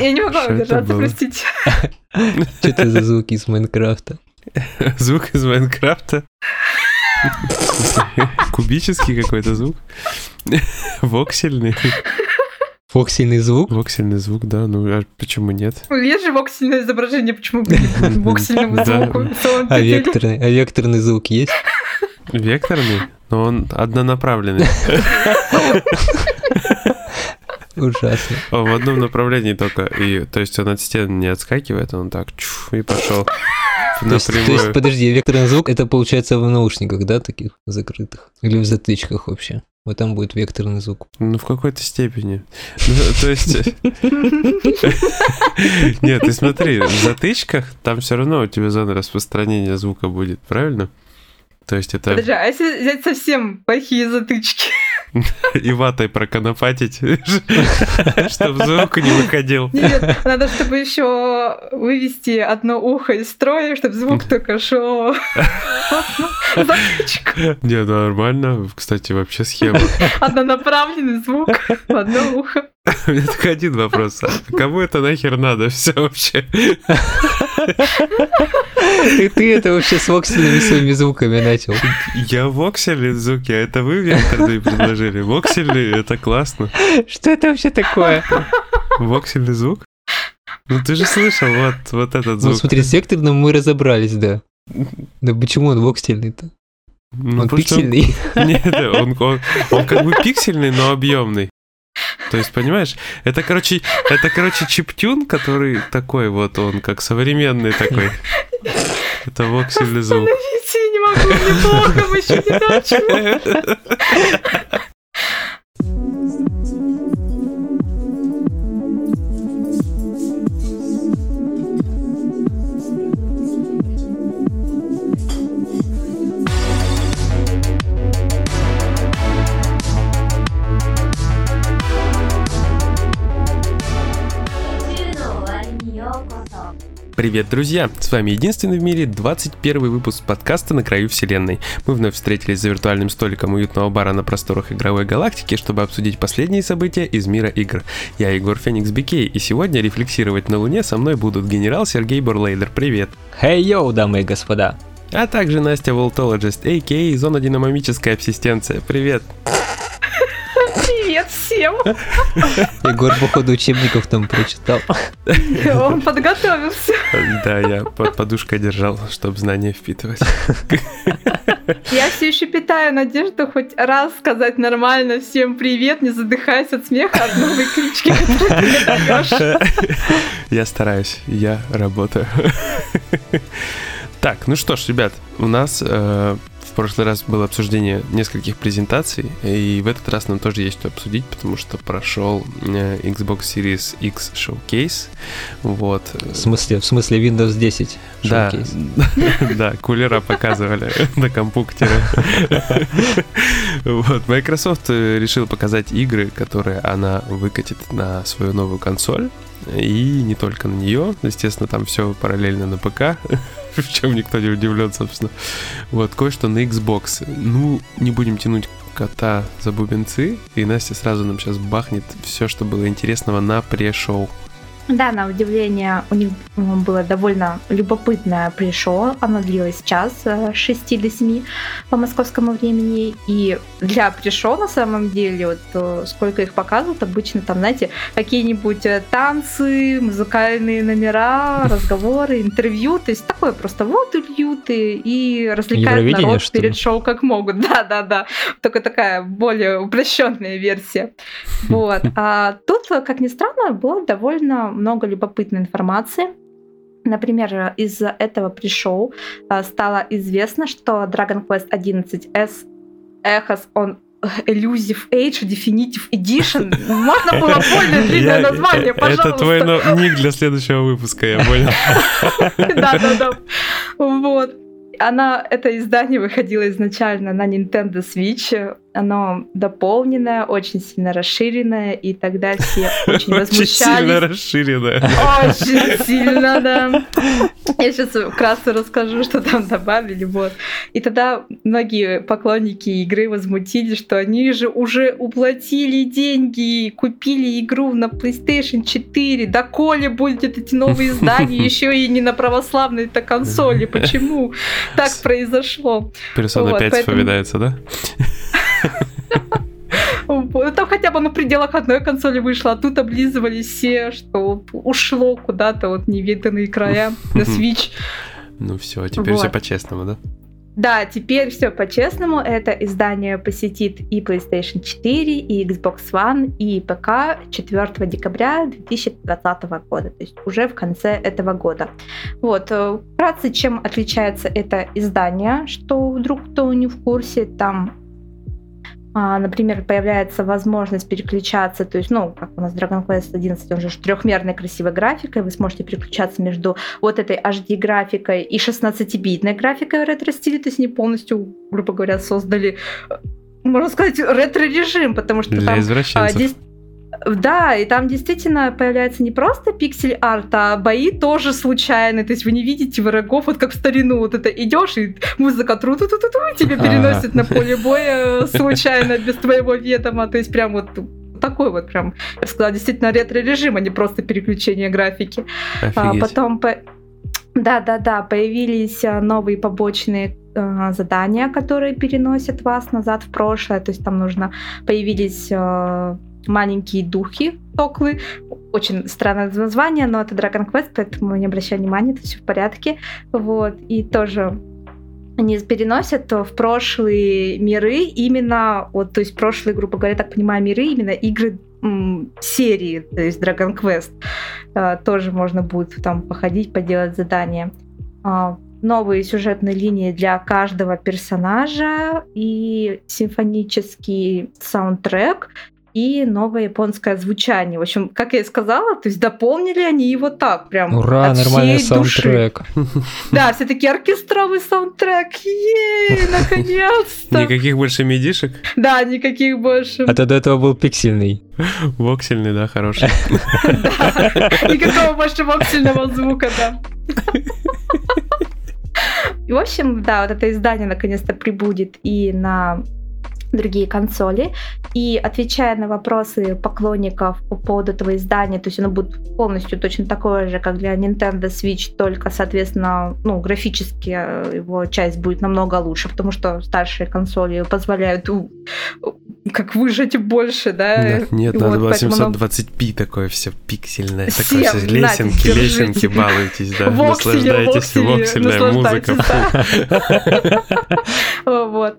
Я не могла удержаться, простите. Что это за звуки из Майнкрафта? Звук из Майнкрафта. Кубический какой-то звук. Воксельный. Фоксильный звук? Воксельный звук, да. Ну, а почему нет? Есть же воксельное изображение, почему бы воксельному Да. звуку? А векторный, а векторный звук есть? Векторный, но он однонаправленный. Ужасно. А В одном направлении только. И, то есть он от стены не отскакивает, он так чух, и пошел То есть, то есть, напрямую. подожди, векторный звук это получается в наушниках, да, таких закрытых? Или в затычках вообще? Вот там будет векторный звук. Ну, в какой-то степени. Ну, то есть... Нет, ты смотри, в затычках там все равно у тебя зона распространения звука будет, правильно? То есть это Подожди, а если взять совсем плохие затычки? и ватой проконопатить, чтобы звук не выходил. Нет, надо, чтобы еще вывести одно ухо из строя, чтобы звук только шел. Не, нормально. Кстати, вообще схема. Однонаправленный звук в одно ухо. У меня только один вопрос. А Кому это нахер надо все вообще? И ты это вообще с воксельными своими звуками начал. Я воксельные звуки, а это вы векторные предложили. Воксельный, это классно. Что это вообще такое? Воксельный звук? Ну ты же слышал вот, вот этот Ну звук. смотри, с векторным мы разобрались, да. Да почему он воксельный-то? Ну, Он потому что пиксельный. Нет, он, он, он как бы пиксельный, но объемный. То есть, понимаешь, это, короче, это, короче, чиптюн, который такой вот, он как современный такой. Это воксельный звук. Остановите, не могу, мне плохо, мы еще не начали. Привет, друзья! С вами единственный в мире 21 выпуск подкаста «На краю вселенной». Мы вновь встретились за виртуальным столиком уютного бара на просторах игровой галактики, чтобы обсудить последние события из мира игр. Я Егор Феникс Бикей, и сегодня рефлексировать на Луне со мной будут генерал Сергей Бурлейдер. Привет! Хей, йоу, дамы и господа. А также Настя Волтологист, a.k.a. Зона Динамомическая Абсистенция. Привет! Привет всем. Егор, походу, учебников там прочитал. Он подготовился. Да, я под подушкой держал, чтобы знания впитывать. Я все еще питаю надежду хоть раз сказать нормально всем привет, не задыхаясь от смеха от новой клички, которую ты мне даешь. Я стараюсь, я работаю. Так, ну что ж, ребят, у нас э, прошлый раз было обсуждение нескольких презентаций, и в этот раз нам тоже есть что обсудить, потому что прошел э, Xbox Series X Showcase. Вот. В смысле, в смысле Windows 10 Да, да, кулера показывали на компьютере. Вот, Microsoft э, решил показать игры, которые она выкатит на свою новую консоль. И не только на нее. Естественно, там все параллельно на ПК. В чем никто не удивлен, собственно. Вот, кое-что на Xbox. Ну, не будем тянуть кота за бубенцы. И Настя сразу нам сейчас бахнет все, что было интересного на пре-шоу. Да, на удивление, у них было довольно любопытное пришоу. Оно длилось час э, с 6 до 7 по московскому времени. И для пришоу, на самом деле, вот э, сколько их показывают, обычно там, знаете, какие-нибудь э, танцы, музыкальные номера, разговоры, интервью. То есть такое просто вот льют и, и развлекают народ перед шоу как могут. Да, да, да. Только такая более упрощенная версия. Вот. А тут, как ни странно, было довольно много любопытной информации. Например, из этого пришоу э, стало известно, что Dragon Quest 11 S Echoes on Elusive Age Definitive Edition. Можно было более длинное название, э, пожалуйста. Это твой ник для следующего выпуска, я понял. Да, да, да. Вот. Она, это издание выходило изначально на Nintendo Switch. Оно дополненное, очень сильно расширенное, и тогда все очень возмущались. Очень сильно расширенное. Очень сильно, да. Я сейчас вкратце расскажу, что там добавили, вот. И тогда многие поклонники игры возмутились, что они же уже уплатили деньги, купили игру на PlayStation 4, да коли будут эти новые издания еще и не на православной-то консоли, почему так произошло? Персона 5 вспоминается, да? Там хотя бы на пределах одной консоли вышло, а тут облизывались все, что ушло куда-то вот невиданные края на Switch. Ну все, теперь вот. все по-честному, да? Да, теперь все по-честному. Это издание посетит и PlayStation 4, и Xbox One, и ПК 4 декабря 2020 года, то есть уже в конце этого года. Вот, э, вкратце, чем отличается это издание, что вдруг кто не в курсе, там а, например, появляется возможность переключаться, то есть, ну, как у нас Dragon Quest 11, он же трехмерной красивой графикой, вы сможете переключаться между вот этой HD-графикой и 16-битной графикой в ретро-стиле, то есть не полностью, грубо говоря, создали, можно сказать, ретро-режим, потому что Для там... Извращенцев. А, здесь да, и там действительно появляется не просто пиксель-арт, а бои тоже случайные. То есть вы не видите врагов, вот как в старину, вот это идешь, и музыка тру ту ту ту ту тебя переносит на поле боя случайно, без твоего ведома. То есть прям вот такой вот прям, я бы сказала, действительно ретро-режим, а не просто переключение графики. А, потом по... Да, да, да, появились а, новые побочные э, задания, которые переносят вас назад в прошлое. То есть там нужно появились э, маленькие духи, токлы. Очень странное название, но это Dragon Quest, поэтому не обращаю внимания, это все в порядке. Вот. И тоже они переносят в прошлые миры именно, вот, то есть прошлые, грубо говоря, так понимаю, миры, именно игры серии, то есть Dragon Quest. А, тоже можно будет там походить, поделать задания. А, новые сюжетные линии для каждого персонажа и симфонический саундтрек и новое японское звучание. В общем, как я и сказала, то есть дополнили они его так, прям Ура, от нормальный всей саундтрек. Души. Да, все-таки оркестровый саундтрек. Ей, наконец-то. Никаких больше медишек? Да, никаких больше. А то до этого был пиксельный. Воксельный, да, хороший. Да, никакого больше воксельного звука, да. И, в общем, да, вот это издание наконец-то прибудет и на другие консоли. И отвечая на вопросы поклонников по поводу этого издания, то есть оно будет полностью точно такое же, как для Nintendo Switch, только, соответственно, ну, графически э, его часть будет намного лучше, потому что старшие консоли позволяют как выжать больше, да? да нет, надо было 720p такое все пиксельное, такое все лесенки, лесенки, балуйтесь, да, наслаждайтесь, воксельная музыка. Вот.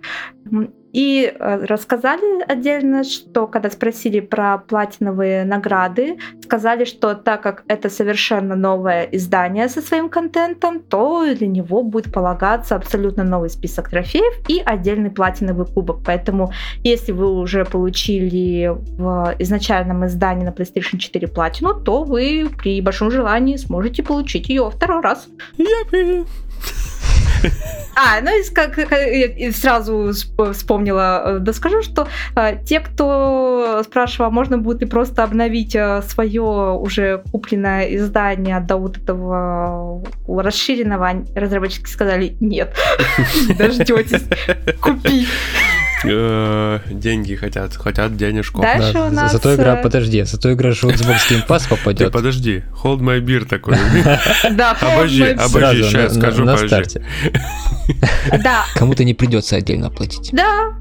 И э, рассказали отдельно, что когда спросили про платиновые награды, сказали, что так как это совершенно новое издание со своим контентом, то для него будет полагаться абсолютно новый список трофеев и отдельный платиновый кубок. Поэтому, если вы уже получили в изначальном издании на PlayStation 4 платину, то вы при большом желании сможете получить ее второй раз. А, ну и как, и сразу вспомнила, э, да скажу, что а, те, кто спрашивал, а можно будет ли просто обновить а, свое уже купленное издание до вот этого расширенного, разработчики сказали нет, дождетесь, купи. Э, деньги хотят, хотят денежку. Дальше у нас... Зато игра, подожди, зато игра же в Xbox Game Pass попадет. Ты подожди, hold my beer такой. Да, обожди, обожди, сейчас скажу, подожди. Да. Кому-то не придется отдельно платить. Да,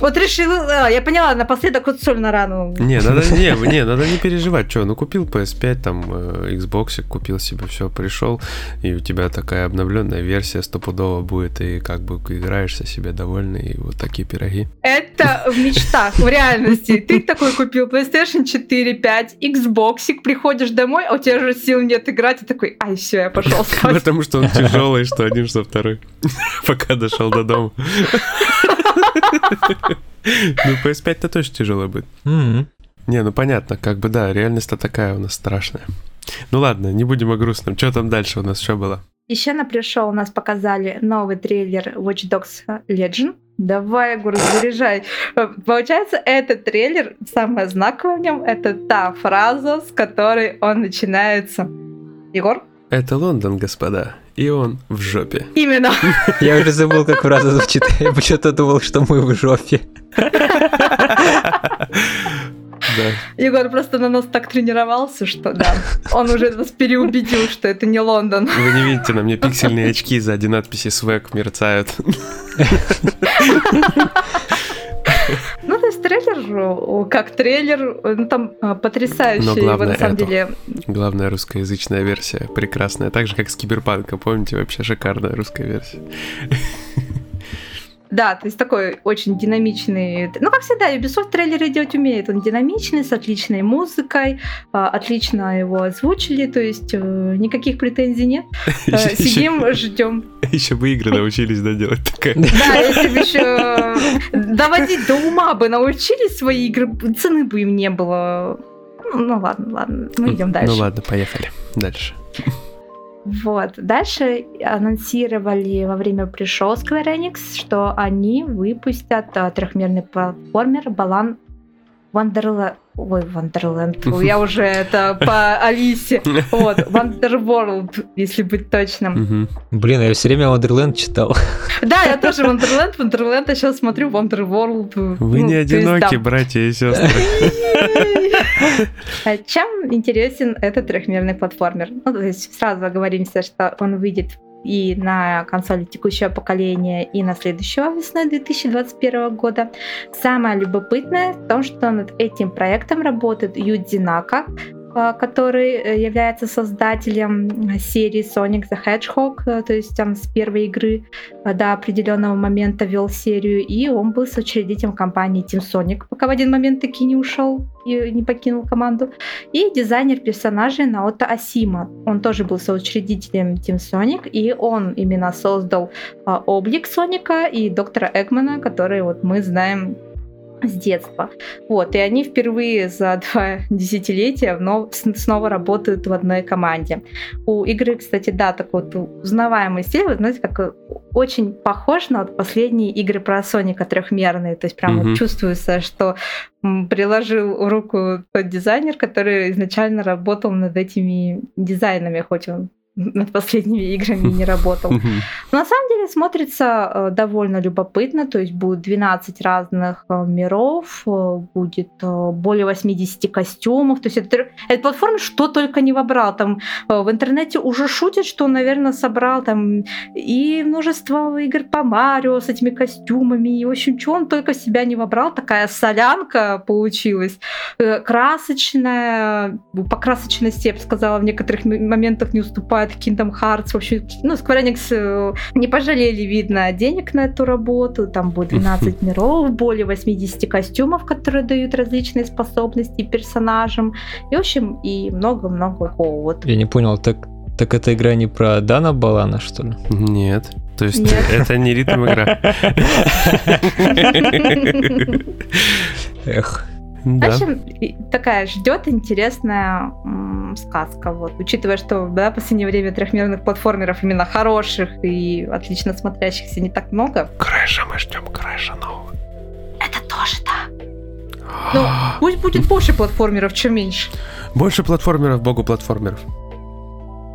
вот решил, а, я поняла, напоследок вот соль на рану. Не, надо не, не, надо не переживать, что, ну купил PS5, там, э, Xbox, купил себе все, пришел, и у тебя такая обновленная версия стопудово будет, и как бы играешься себе довольный, и вот такие пироги. Это в мечтах, в реальности. Ты такой купил PlayStation 4, 5, Xbox, приходишь домой, а у тебя же сил нет играть, и такой, ай, все, я пошел спать. Потому что он тяжелый, что один, что второй, пока дошел до дома. Ну, PS5-то точно тяжело будет. Не, ну понятно, как бы да, реальность-то такая у нас страшная. Ну ладно, не будем о грустном. Что там дальше у нас что было? Еще на пришел у нас показали новый трейлер Watch Dogs Legion. Давай, Егор, заряжай. Получается, этот трейлер, самое знаковое в нем, это та фраза, с которой он начинается. Егор? Это Лондон, господа, и он в жопе. Именно. Я уже забыл, как фраза звучит. Я почему-то думал, что мы в жопе. Да. Егор просто на нас так тренировался, что да, он уже нас переубедил, что это не Лондон. Вы не видите, на мне пиксельные очки сзади надписи свек мерцают. Ну, то есть трейлер, как трейлер, ну, там а, потрясающий, Но главное на самом это. деле. Главная русскоязычная версия, прекрасная. Так же, как с Киберпанка, помните, вообще шикарная русская версия. Да, то есть такой очень динамичный. Ну, как всегда, Ubisoft трейлеры делать умеет. Он динамичный, с отличной музыкой, а, отлично его озвучили, то есть э, никаких претензий нет. Э, Сидим, ждем. Еще бы игры научились доделать такая. Да, если бы еще доводить до ума бы научились свои игры, цены бы им не было. Ну, ну ладно, ладно, мы идем дальше. Ну ладно, поехали. Дальше. Вот. Дальше анонсировали во время пришел Square Enix, что они выпустят а, трехмерный платформер Балан Wonderland. Ой, Wonderland. Я уже это по Алисе. Вот, Wonderworld, если быть точным. Блин, я все время Wonderland читал. Да, я тоже Wonderland, Wonderland, а сейчас смотрю Wonderworld. Вы Ну, не есть, одиноки, братья и сестры. А Чем интересен этот трехмерный платформер? Ну, то есть сразу оговоримся, что он выйдет и на консоли текущего поколения, и на следующего весной 2021 года. Самое любопытное в том, что над этим проектом работает Юдзи Нака, а, который э, является создателем э, серии Sonic the Hedgehog, э, то есть там с первой игры э, до определенного момента вел серию, и он был соучредителем компании Team Sonic, пока в один момент таки не ушел и не покинул команду, и дизайнер персонажей Наото Асима. Он тоже был соучредителем Team Sonic, и он именно создал облик Соника и доктора Эгмана, который вот мы знаем с детства. Вот, и они впервые за два десятилетия вновь, снова работают в одной команде. У игры, кстати, да, такой вот узнаваемый стиль, вы знаете, как э, очень похож на вот последние игры про Соника трехмерные, то есть прям вот Мгм. чувствуется, что приложил руку тот дизайнер, который изначально работал над этими дизайнами, хоть он над последними играми не работал. Но на самом деле смотрится э, довольно любопытно, то есть будет 12 разных э, миров, э, будет более 80 костюмов, то есть это, эта платформа что только не вобрал, там в интернете уже шутят, что он, наверное, собрал там и множество игр по Марио с этими костюмами, и в общем, чего он только в себя не вобрал, такая солянка получилась, красочная, по красочности, я бы сказала, в некоторых моментах не уступает Kingdom Hearts. В общем, ну, Square Enix э, не пожалели, видно, денег на эту работу. Там будет 12 миров, более 80 костюмов, которые дают различные способности персонажам. И, в общем, и много-много такого вот. Я не понял, так, так эта игра не про Дана Балана, что ли? Нет. То есть Нет. это не ритм игра. Эх. В Да. общем, и такая ждет интересная м, сказка. Вот. Учитывая, что да, в последнее время трехмерных платформеров именно хороших и отлично смотрящихся не так много. Крэша, мы ждем Крэша нового. Это тоже да. Ну, пусть будет больше платформеров, чем меньше. Больше платформеров, богу платформеров.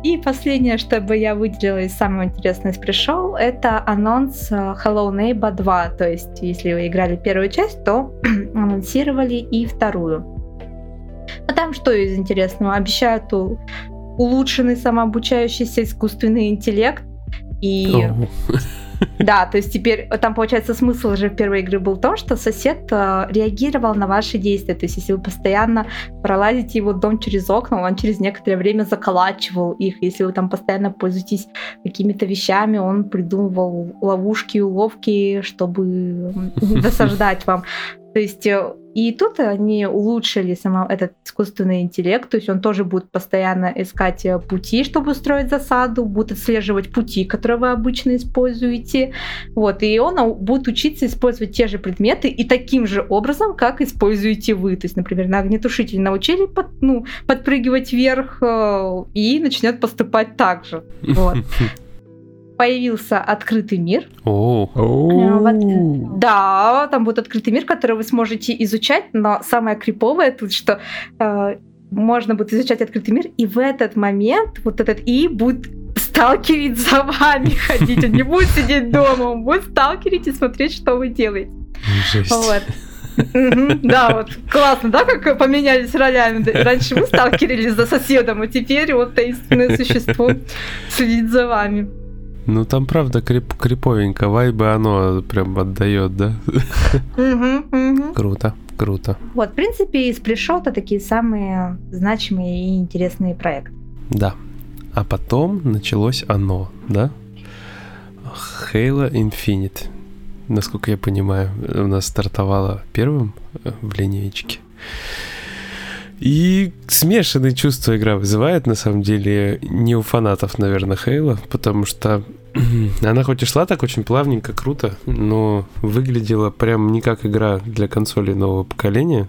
И последнее, что бы я выделила из самого интересного из пришел, это анонс э, Hello Neighbor 2. То есть, если вы играли первую часть, то анонсировали и вторую. А там что из интересного? Обещают улучшенный самообучающийся искусственный интеллект. И да, то есть теперь э, там, получается, смысл же первой игры был в том, что сосед э, реагировал на ваши действия. То есть если вы постоянно пролазите его дом через окна, он через некоторое время заколачивал их. Если вы там постоянно пользуетесь какими-то вещами, он придумывал ловушки, уловки, чтобы досаждать вам. То есть э, и тут они улучшили сама этот искусственный интеллект, то есть он тоже будет постоянно искать э, пути, чтобы устроить засаду, будет отслеживать пути, которые вы обычно используете, вот, и он будет учиться использовать те же предметы и таким же образом, как используете вы. То есть, например, на огнетушитель научили под, ну, подпрыгивать вверх э, и начнет поступать так же. Вот. появился открытый мир. О, Вот, Да, там будет открытый мир, который вы сможете изучать, но самое криповое тут, что э, можно будет изучать открытый мир, и в этот момент вот этот И будет сталкерить за вами ходить. Он не будет сидеть дома, он будет сталкерить и смотреть, что вы делаете. жесть. Вот. Да, вот классно, да, как поменялись ролями. Раньше вы сталкерились за соседом, а теперь вот таинственное существо следит за вами. Ну там правда крип- криповенько, вайбы оно прям отдает, да? Круто, круто. Вот, в принципе, из пришел-то такие самые значимые и интересные проекты. Да. А потом началось оно, да? Halo Infinite. Насколько я понимаю, у нас стартовало первым э, в линеечке. И смешанные чувства игра вызывает, на самом деле, не у фанатов, наверное, Хейла, потому что она хоть и шла так очень плавненько, круто, но выглядела прям не как игра для консолей нового поколения.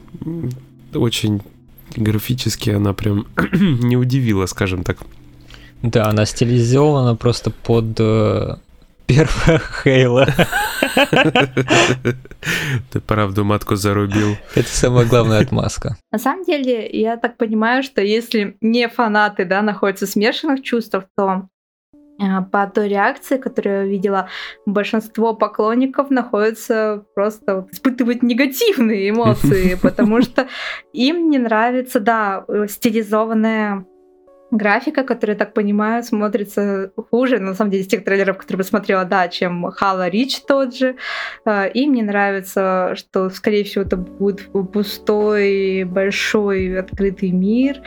Очень графически она прям не удивила, скажем так. Да, она стилизована просто под первое Хейла. Ты правду матку зарубил. Это самая главная отмазка. На самом деле, я так понимаю, что если не фанаты, да, находятся в смешанных чувствах, то а, по той реакции, которую я видела, большинство поклонников находятся просто вот, испытывают негативные эмоции, потому что им не нравится, да, стилизованная графика, которая, так понимаю, смотрится хуже, на самом деле, из тех трейлеров, которые посмотрела, да, чем Halo Reach тот же. Э, Им не нравится, что, скорее всего, это будет пустой, большой, открытый мир.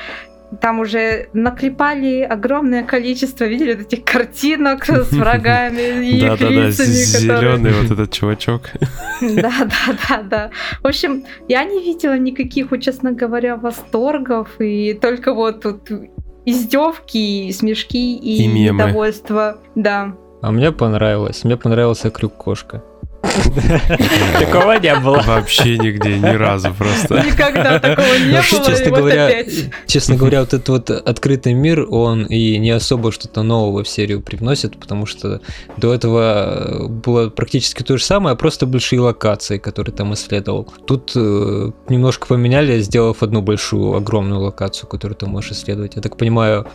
Там уже наклепали огромное количество, видели, вот этих картинок с врагами и их Да-да-да, зеленый вот этот чувачок. Да, да, да, да. В общем, я не видела никаких, честно говоря, восторгов, и только вот тут издевки, смешки и, И мемы. недовольство. Да. А мне понравилось. Мне понравился крюк-кошка. Такого не было. Вообще нигде, ни разу просто. Никогда такого не было, честно говоря, честно говоря, вот этот вот открытый мир, он и не особо что-то нового в серию привносит, потому что до этого э, было практически то же самое, просто большие локации, которые там исследовал. Тут э, немножко поменяли, сделав одну большую, огромную локацию, которую ты можешь исследовать. Я так понимаю,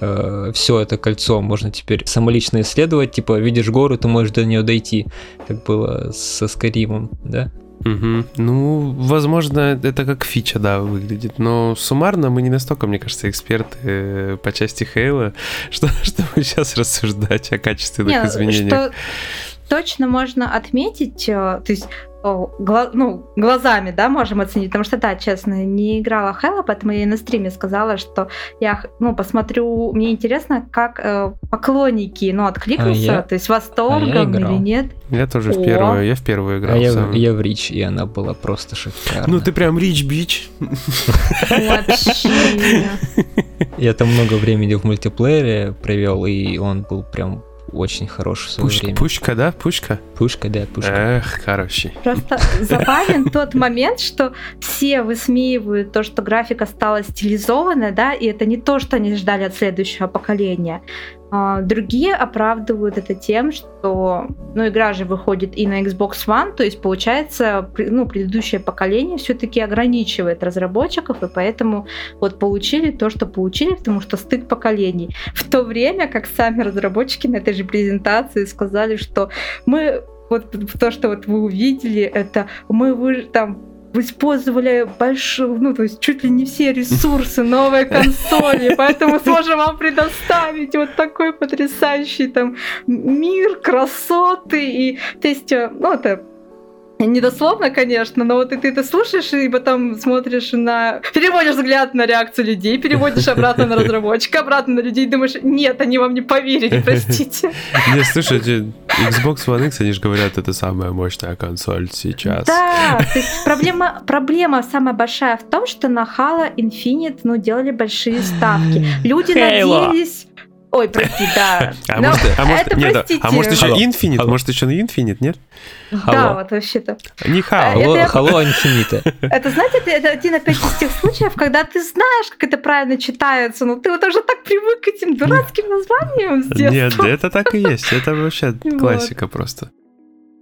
все это кольцо можно теперь самолично исследовать, типа видишь гору, ты можешь до нее дойти, как было со Скаримом, да? Мгм. Ну, возможно, это как фича, да, выглядит. Но суммарно мы не настолько, мне кажется, эксперты э, по части Хейла, что, чтобы сейчас рассуждать о качественных Не, изменениях. что точно можно отметить, э, то есть гла- ну, глазами, да, можем оценить, потому что, да, честно, не играла в Хэлла, поэтому я и на стриме сказала, что я, ну, посмотрю, мне интересно, как э, поклонники, ну, откликнутся, А я- то есть восторгом играл. или нет. Я тоже в О. первую, я в первую играл. А я, в- я в Рич, и она была просто шикарная. Ну ты прям рич бич. Вообще. Я там много времени в мультиплеере провел, и он был прям очень хорош в свое Пушка, время. пушка, да? Пушка? Пушка, да, пушка. Эх, короче. Просто забавен тот момент, что все высмеивают то, что графика стала стилизованной, да, и это не то, что они ждали от следующего поколения. А, Другие оправдывают это тем, что ну, игра же выходит и на Xbox One, то есть получается, ну, предыдущее поколение все-таки ограничивает разработчиков, и поэтому вот получили то, что получили, потому что стык поколений. В то время, как сами разработчики на этой же презентации сказали, что мы вот то, что вот вы увидели, это мы вы там использовали большую, ну, то есть чуть ли не все ресурсы новой консоли, поэтому сможем вам предоставить вот такой потрясающий там мир, красоты и, то есть, э, ну, это не дословно, конечно, но вот и ты это слушаешь и потом смотришь на... Переводишь взгляд на реакцию людей, переводишь обратно на разработчика, обратно на людей, думаешь, нет, они вам не поверили, простите. Не, слушайте, Xbox One X, они же говорят, это самая мощная консоль сейчас. Да, то есть проблема, проблема самая большая в том, что на Halo Infinite ну, делали большие ставки. Люди Halo. надеялись Ой, прости, да. А Но может, а может, это, нет, а простите. может еще Алло. Infinite? Алло. Может еще на Infinite, нет? Да, вот вообще-то. Не А, хао. это Hello Infinite. Это, знаете, это, это один опять из тех случаев, когда ты знаешь, как это правильно читается, но ты вот уже так привык к этим дурацким названиям с Нет, это так и есть. Это вообще классика просто.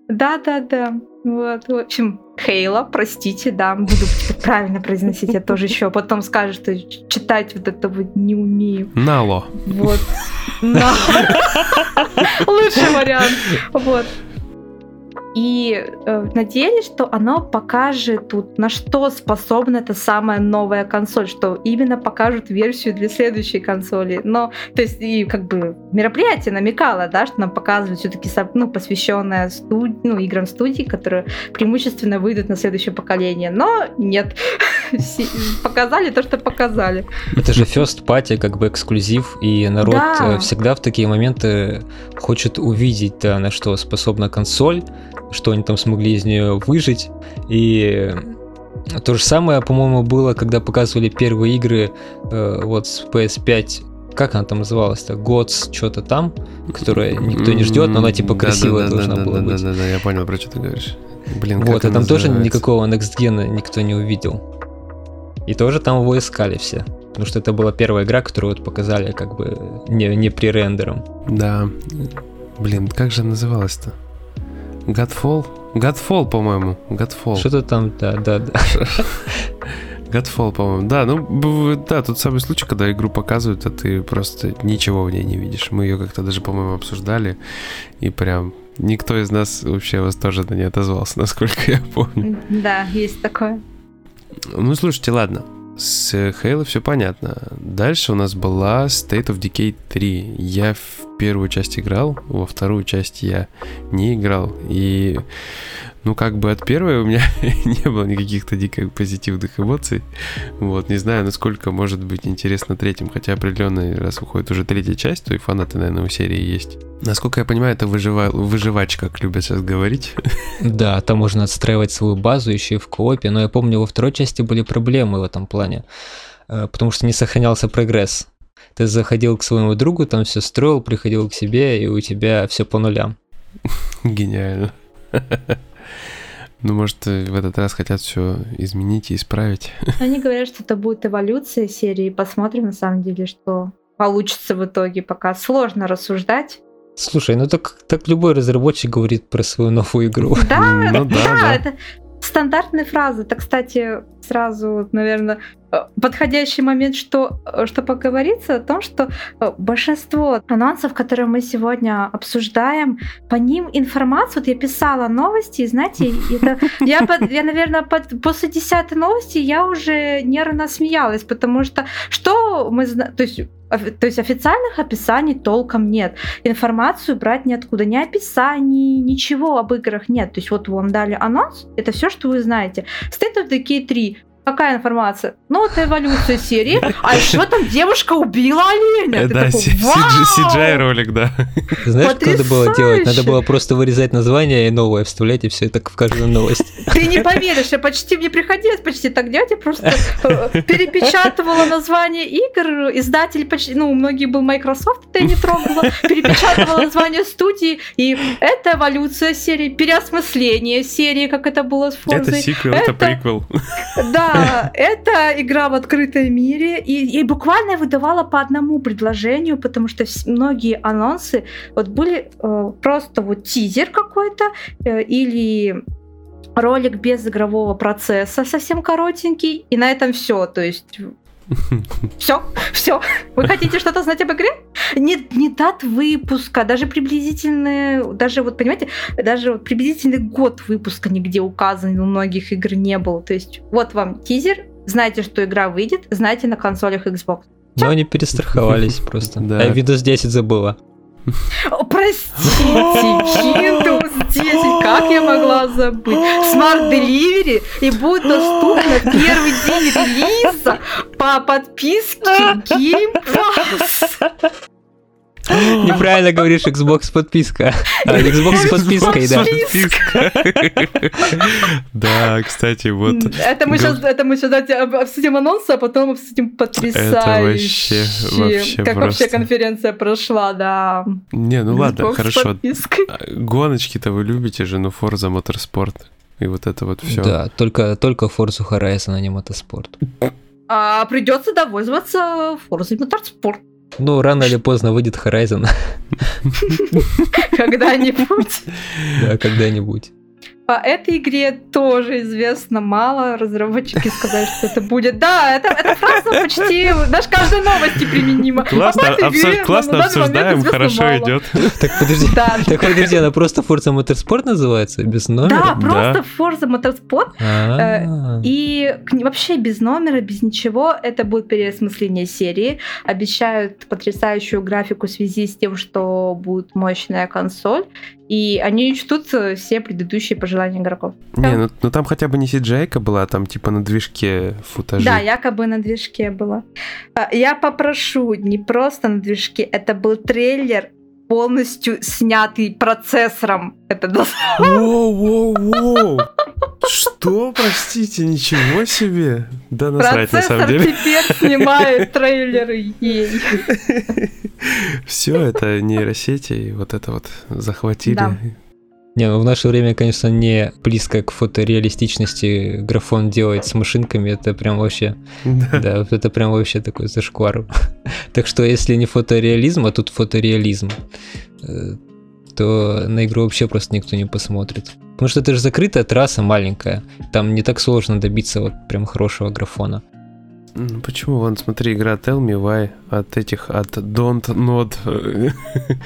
Да, да, да. Вот, в общем, Хейла, простите, да, буду теперь правильно произносить, я тоже еще потом скажу, что читать вот это вот не умею. Нало. Вот. Лучший вариант. Вот. И э, надеялись, что оно покажет тут, на что способна эта самая новая консоль, что именно покажут версию для следующей консоли. Но, то есть, и как бы мероприятие намекало, да, что нам показывают все-таки ну, посвященное студ... ну, играм студии, которые преимущественно выйдут на следующее поколение. Но нет, показали то, что показали. Это же first party, как бы эксклюзив, и народ Да. э, всегда в такие моменты хочет увидеть, да, на что способна консоль, что они там смогли из нее выжить. И то же самое, по-моему, было, когда показывали первые игры э, вот с PS5. Как она там называлась-то? Gods, что-то там, которое никто не ждет, но она типа красивая должна была да, быть. Да, да, да, я понял, про что ты говоришь. Блин, Вот, как а там тоже называется? никакого Next Gen никто не увидел. И тоже там его искали все. Потому что это была первая игра, которую вот показали как бы не, не при рендером. Да. Блин, как же называлась-то? Godfall? Godfall, по-моему. Godfall. Что-то там, да, да, да. Godfall, по-моему. Да, ну, да, тот самый случай, когда игру показывают, а ты просто ничего в ней не видишь. Мы ее как-то даже, по-моему, обсуждали, и прям никто из нас вообще восторженно не отозвался, насколько я помню. Да, есть такое. Ну, слушайте, ладно. С Halo все понятно. Дальше у нас была State of Decay 3. Я в первую часть играл, во вторую часть я не играл. И, ну, как бы от первой у меня не было никаких-то дико позитивных эмоций. Вот, не знаю, насколько может быть интересно третьим. Хотя определенно, раз выходит уже третья часть, то и фанаты, наверное, у серии есть. Насколько я понимаю, это выжива... выживач, как любят сейчас говорить. Да, там можно отстраивать свою базу еще и в коопе, но я помню, во второй части были проблемы в этом плане, э, потому что не сохранялся прогресс. Ты заходил к своему другу, там все строил, приходил к себе, и у тебя все по нулям. Гениально. Ну, может, в этот раз хотят все изменить и исправить. Они говорят, что это будет эволюция серии. Посмотрим, на самом деле, что получится в итоге. Пока сложно рассуждать. Слушай, ну так, так любой разработчик говорит про свою новую игру. Да, Ну да, да. это стандартные фразы. Это, кстати, сразу, наверное, подходящий момент, что, что поговориться о том, что э, большинство анонсов, которые мы сегодня обсуждаем, по ним информацию, вот я писала новости, и знаете, это, я, я, наверное, под- после десятой новости я уже нервно смеялась, потому что что мы знаем, то есть то есть официальных описаний толком нет. Информацию брать ниоткуда. Ни описаний, ничего об играх нет. То есть вот вам дали анонс, это все, что вы знаете. State of Decay 3. Какая информация? Ну, это эволюция серии. А еще там девушка убила оленя. Ты Да, такой, CGI ролик, да. Знаешь, как надо было делать? Надо было просто вырезать название и новое вставлять, и все это в каждую новость. Ты не поверишь, я почти мне приходилось почти так делать, я просто э, перепечатывала название игр, издатель почти, ну, у многих был Microsoft, это я не трогала, перепечатывала название студии, и это эволюция серии, переосмысление серии, как это было с Это Форзой. сиквел, это Это- приквел. Да, это игра в открытом мире, и, и буквально выдавала по одному предложению, потому что многие анонсы вот были э, просто вот тизер какой-то э, или ролик без игрового процесса, совсем коротенький, и на этом все. То есть все, все. Вы хотите что-то знать об игре? Нет, не дат выпуска, даже приблизительные, даже вот понимаете, даже вот приблизительный год выпуска нигде указан, у многих игр не был. То есть вот вам тизер, знаете, что игра выйдет, знаете на консолях Xbox. Но они перестраховались просто. Да. А Windows 10 забыла. Простите, Windows 10, как я могла забыть? Smart Delivery и будет доступно первый день релиза по подписке Game Pass. Неправильно говоришь Xbox подписка. Xbox с подпиской, да. Да, кстати, вот. Это мы сейчас, это мы сейчас обсудим анонсы, а потом обсудим потрясающе. Вообще, Как вообще конференция прошла, да. Не, ну ладно, хорошо. А, Гоночки-то вы любите же, ну Forza Motorsport и вот это вот все. Да, только, только Forza Horizon, а не мотоспорт. А придется довольствоваться Forza Motorsport Ну, рано или поздно выйдет Horizon, когда-нибудь. да, когда-нибудь. По этой игре тоже известно мало. Разработчики сказали, что это будет. Да, это, эта фраза почти даже каждой новости применима. Классно, А игре классно обсуждаем, хорошо мало. идет. Так подожди, Да, так подожди, она просто Forza Motorsport называется? Без да, номера? просто Forza Motorsport А, И к- вообще без номера, без ничего, это будет переосмысление серии. Обещают потрясающую графику в связи с тем, что будет мощная консоль. И они учтут э, все предыдущие пожелания игроков. Не, ну, ну там хотя бы не cgi была, там типа на движке футажи. Да, якобы на движке было. А, Я попрошу, не просто на движке, это был трейлер полностью снятый процессором. Это Воу-воу-воу! Что, простите, ничего себе? Да насрать на самом деле. теперь снимает трейлеры ей. Все, это нейросети, вот это вот захватили. Да. Не, ну в наше время, конечно, не близко к фотореалистичности графон делать с машинками, это прям вообще, Да. да, это прям вообще такой зашквар. Так что если не фотореализм, а тут фотореализм, э, то на игру вообще просто никто не посмотрит. Потому что это же закрытая трасса маленькая, там не так сложно добиться вот прям хорошего графона. Почему? Вон, смотри, игра Tell Me Why от этих, от Don't Not...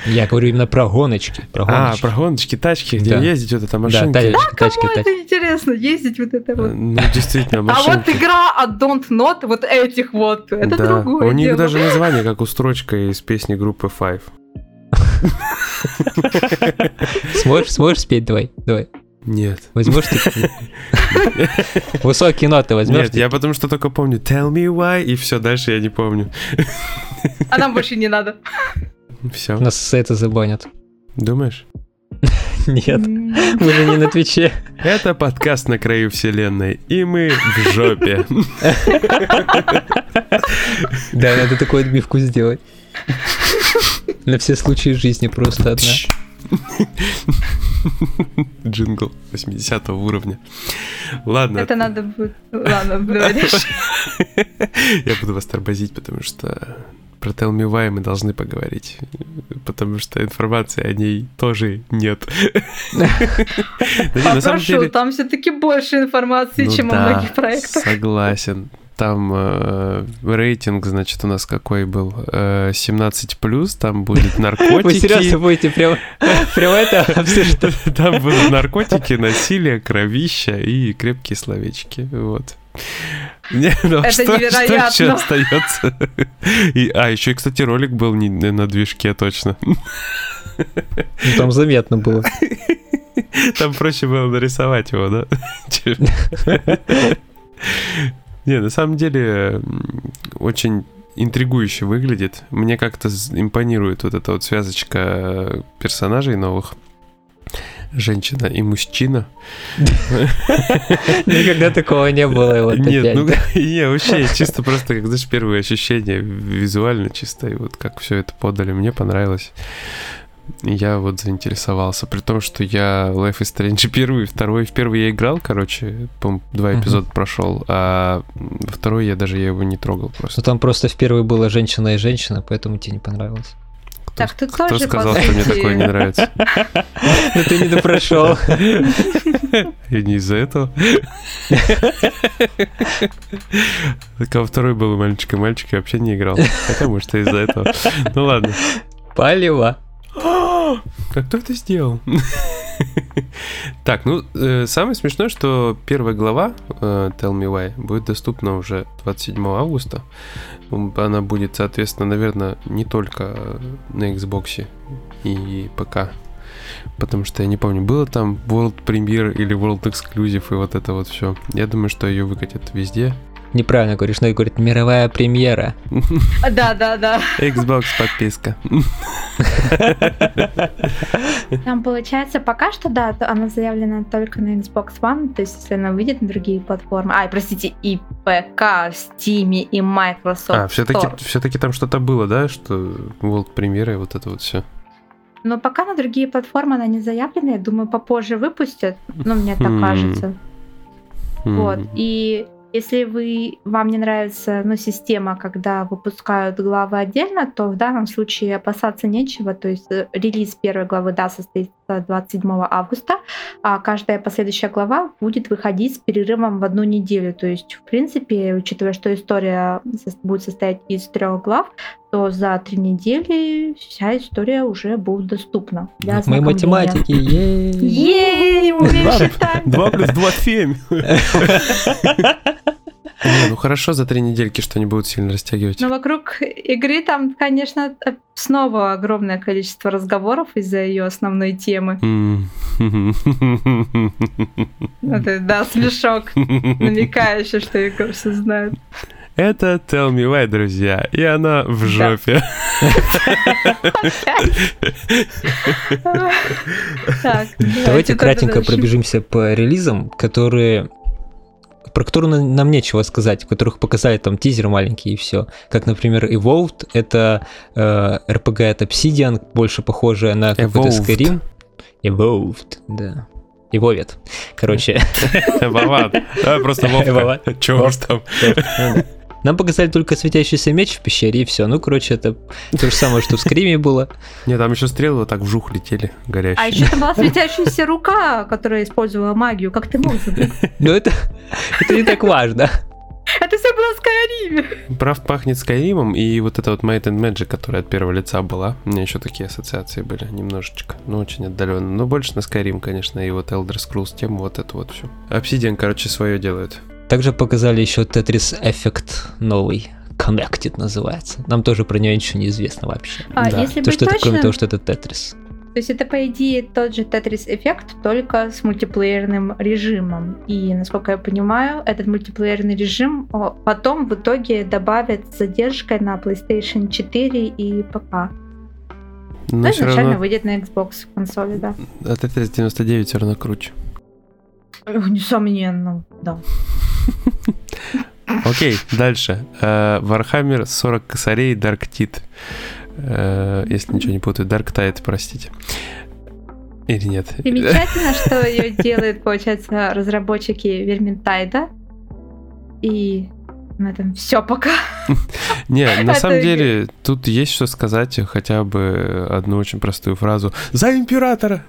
Я говорю именно про гоночки, про А, гоночки. про гоночки, тачки, где Да. ездить вот эта Да, машинка. тачки, тачки, Кому тачки. это интересно, ездить вот это вот. Ну, действительно, А машинки. вот игра от Don't Not, вот этих вот, это да. другое У них дело. даже название, как у строчка из песни группы Five. Сможешь, сможешь спеть? Давай, давай. Нет. Возьмешь ты? Высокие ноты возьмешь? Нет, я потому что только помню Tell me why, и все, дальше я не помню. А нам больше не надо. Все. Нас с это забанят. Думаешь? Нет, мы же не на Twitch'е. Это подкаст на краю вселенной, и мы в жопе. Да, надо такую отбивку сделать. На все случаи жизни просто одна. Джингл 80 уровня. Ладно, Это надо будет... Ладно, дальше. я буду вас тормозить, потому что про Tell Me Why мы должны поговорить, потому что информации о ней тоже нет. Попрошу, там все-таки больше информации, Ну чем о многих проектах. Согласен. Там э, рейтинг, значит, у нас какой был? Э, 17 плюс, там будет Вы серьезно наркотики. будете прям, прям это обсуждать? Там будут наркотики, насилие, кровища и крепкие словечки. Вот. Не, ну, Это что, Что еще невероятно. остается? И, а, еще, кстати, ролик был не на движке, точно. Ну, Там заметно было. Там проще было нарисовать его, да? Не, на самом деле очень интригующе выглядит. Мне как-то импонирует вот эта вот связочка персонажей новых. Женщина и мужчина. Никогда такого не было. Нет, ну не, вообще чисто просто, как знаешь, первые ощущения визуально чисто, и вот как все это подали, мне понравилось. Я вот заинтересовался, при том, что я Life is Strange первый, второй, в первый я играл, короче, по два эпизода прошел, а во второй я даже я его не трогал Ну просто. там просто в первой была женщина и женщина, поэтому тебе не понравилось. Кто, Так ты кто тоже сказал, что мне такое не нравится? Ну ты не допрошел. И не из-за этого. Так, а второй был мальчик и мальчик, я вообще не играл. Хотя, может, и из-за этого. Ну ладно. Палево. А кто это сделал? Так, ну, э, самое смешное, что первая глава э, Tell Me Why будет доступна уже 27 августа. Она будет, соответственно, наверное, не только э, на Xbox и ПК. Потому что я не помню, было там World Premiere или World Exclusive и вот это вот все. Я думаю, что ее выкатят везде. Неправильно говоришь, надо говорить мировая премьера. Да, да, да. Xbox подписка. Там получается пока что, да, то она заявлена только на Xbox One, то есть если она выйдет на другие платформы. Ай, простите, и ПК, Steam и Microsoft. А, все-таки, все-таки там что-то было, да, что World премьера и вот это вот все. Но пока на другие платформы она не заявлена, я думаю, попозже выпустят, ну, мне так Хм. кажется. Вот. И если вы, вам не нравится ну, система, когда выпускают главы отдельно, то в данном случае опасаться нечего. То есть э, релиз первой главы, да, состоится 27 августа, а каждая последующая глава будет выходить с перерывом в одну неделю. То есть, в принципе, учитывая, что история будет состоять из трех глав, то за три недели вся история уже будет доступна. для Мы математики, ей! Ей, умеем Два- считать. 2 плюс 2 7. Не, ну хорошо, за три недельки что не будут сильно растягивать. Но вокруг игры там, конечно, снова огромное количество разговоров из-за ее основной темы. Это, да, смешок, намекающий, что Егор все знает. Это Tell Me Why, друзья, и она в жопе. Давайте кратенько пробежимся по релизам, которые про которые на- нам нечего сказать, у которых показали там тизер маленький и все. Как, например, Evolved, это э, RPG от Obsidian, больше похожая на какой-то. Skyrim. Evolved, да. Evolved. Короче, Вован, давай просто Вовка. Чего уж там. Ну нам показали только светящийся меч в пещере и все. Ну, короче, это то же самое, что в Скриме было. Не, там еще стрелы вот так вжух летели, А горящие. еще там была светящаяся рука, которая использовала магию. Как ты мог забыть? Но это, это не так важно. Это все было в Скайриме. Прав пахнет Скайримом, и вот это вот Might and Magic, которая от первого лица была. У меня еще такие ассоциации были, немножечко, но очень отдаленно. Но больше на Skyrim, конечно, и вот Elder Scrolls тему, вот это вот все. Obsidian, короче, свое делает. Также показали еще Tetris Effect новый. Connected называется. Нам тоже про нее ничего не известно вообще. А, Да. если То, быть что это, кроме точным, того, что это Тетрис. То есть это, по идее, тот же Tetris эффект, только с мультиплеерным режимом. И, насколько я понимаю, этот мультиплеерный режим потом в итоге добавят с задержкой на PlayStation 4 и ПК. Но Ну, все изначально равно выйдет на Xbox консоли, да. от Tetris 99 все равно круче. Несомненно, да. Окей, дальше. Э, Warhammer 40 косарей Dark Tide. Э, Если ничего не путаю, Dark Tide, простите. Или нет? Примечательно, что ее делают, получается, разработчики Верминтайда. И на этом все пока. Не, на Это самом деле, тут есть что сказать, хотя бы одну очень простую фразу. За императора!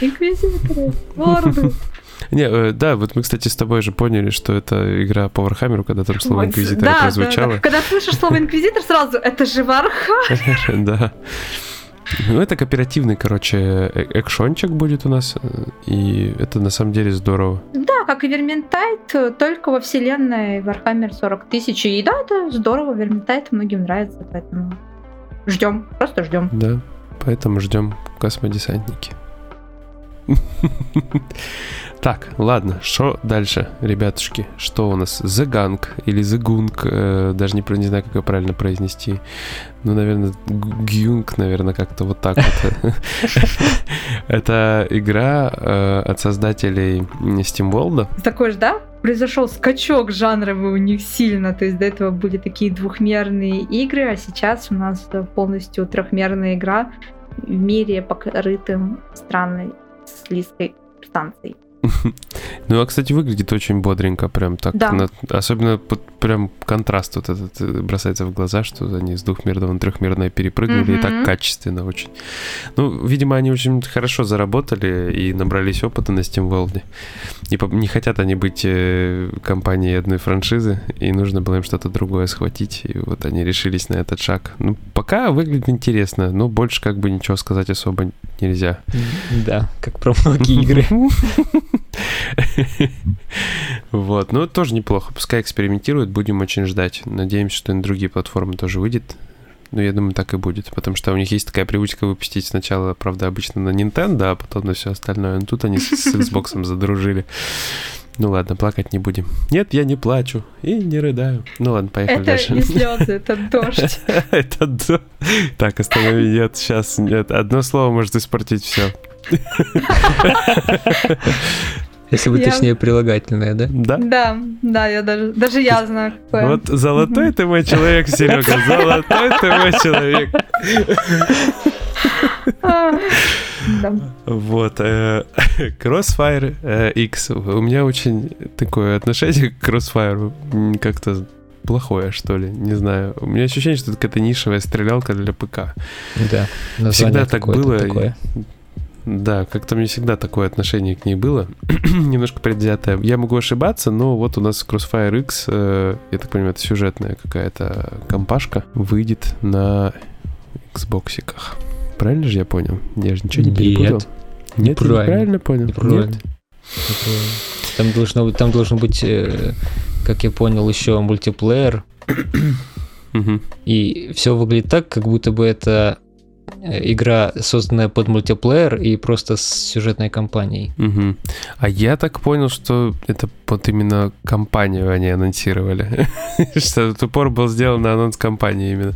Инквизиторы, лорды. Не, э, да, вот мы, кстати, с тобой же поняли, что это игра по Вархаммеру, когда там слово Вот, инквизитора да, да, прозвучало. да. Когда слышишь слово инквизитор, сразу это же Варха. Да. Ну, это кооперативный, короче, э- экшончик будет у нас, э, и это на самом деле здорово. Да, как и Vermintide, только во вселенной Warhammer 40 тысяч. И да, это здорово, Vermintide многим нравится, поэтому ждем, просто ждем. Да, поэтому ждем космодесантники. Так, ладно, что дальше, ребятушки? Что у нас? The Gang или The Gung, э, даже не, не знаю, как ее правильно произнести. Ну, наверное, Гюнг, наверное, как-то вот так вот. Это игра э, от создателей SteamWorld. Такой же, да? Произошел скачок жанровый у них сильно, то есть до этого были такие двухмерные игры, а сейчас у нас полностью трехмерная игра в мире, покрытым странной слизкой станцией. Ну, а, кстати, выглядит очень бодренько, прям так. Да. на- особенно под- прям контраст вот этот э, бросается в глаза, что они с двухмерного на трехмерное перепрыгнули, и так качественно очень. Ну, видимо, они очень хорошо заработали и набрались опыта на SteamWorld. И по- не хотят они быть э, компанией одной франшизы, и нужно было им что-то другое схватить, и вот они решились на этот шаг. Ну, пока выглядит интересно, но больше как бы ничего сказать особо нельзя. Да, как про многие игры. Вот, ну тоже неплохо. Пускай экспериментируют, будем очень ждать. Надеемся, что на другие платформы тоже выйдет. Ну, я думаю, так и будет. Потому что у них есть такая привычка выпустить сначала, правда, обычно на Nintendo, а потом на все остальное. Но тут они с, с Xbox задружили. Ну ладно, плакать не будем. Нет, я не плачу и не рыдаю. Ну ладно, поехали Это дальше. не слезы, это дождь. Это до- Так, останови, нет, сейчас, нет. Одно слово может испортить все. Если бы Я- точнее прилагательное, да? Да? Да, да, я даже, даже я знаю, какое. Вот золотой ты мой человек, Серега, золотой ты мой человек. Вот, э, Crossfire э, X. У меня очень такое отношение к Crossfire как-то плохое, что ли, не знаю. У меня ощущение, что это какая-то нишевая стрелялка для ПК. Да. Всегда так было. такое. Да, как-то мне всегда такое отношение к ней было. Немножко предвзятое. Я могу ошибаться, но вот у нас Crossfire X, э, я так понимаю, это сюжетная какая-то компашка, выйдет на Xboxиках. Правильно же я понял? Я же ничего не Нет. перепутал? Нет, я Неправильно. понял. Неправильно. Нет? Неправильно. Там должно, быть- там должен быть, э, как я понял, еще мультиплеер. И все выглядит так, как будто бы это э, игра, созданная под мультиплеер и просто с сюжетной кампанией. А я так понял, что это вот именно компанию они анонсировали. Что этот упор был сделан на анонс компании именно.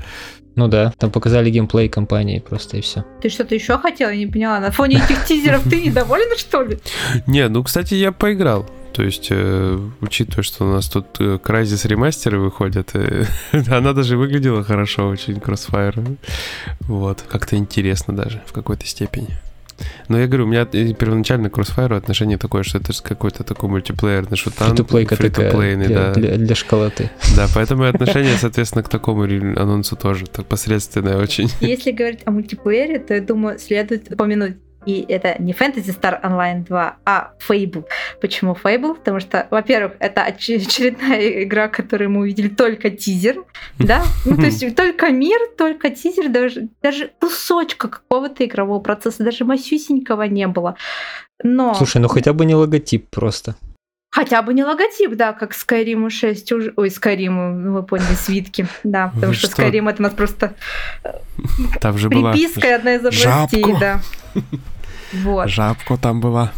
Ну да, там показали геймплей компании просто и все. Ты что-то еще хотела? Я не поняла. На фоне этих тизеров ты недоволен, что ли? Не, ну, кстати, я поиграл. То есть, э, учитывая, что у нас тут э, Crysis ремастеры выходят, э, она даже выглядела хорошо очень, Crossfire. Вот, как-то интересно даже в какой-то степени. Но я говорю, у меня первоначально к Crossfire отношение такое, что это же какой-то такой мультиплеерный шутан. Фритуплейка такая фритуплейный, для, да. для, для школоты. Да, поэтому и отношение, соответственно, к такому анонсу тоже так посредственное очень. Если говорить о мультиплеере, то я думаю, следует упомянуть и это не Fantasy Star Online 2, а Fable. Почему Fable? Потому что, во-первых, это оч- очередная игра, которую мы увидели только тизер, да? Ну, то есть только мир, только тизер, даже, даже кусочка какого-то игрового процесса, даже масюсенького не было. Но Слушай, ну хотя бы не логотип просто. Хотя бы не логотип, да, как Skyrim 6 уже... Ой, Skyrim, ну, вы поняли, свитки, да, потому Вы что, что? Skyrim это у нас просто Там же была... приписка одна из областей, жабку. да. Вот. Жабку там была.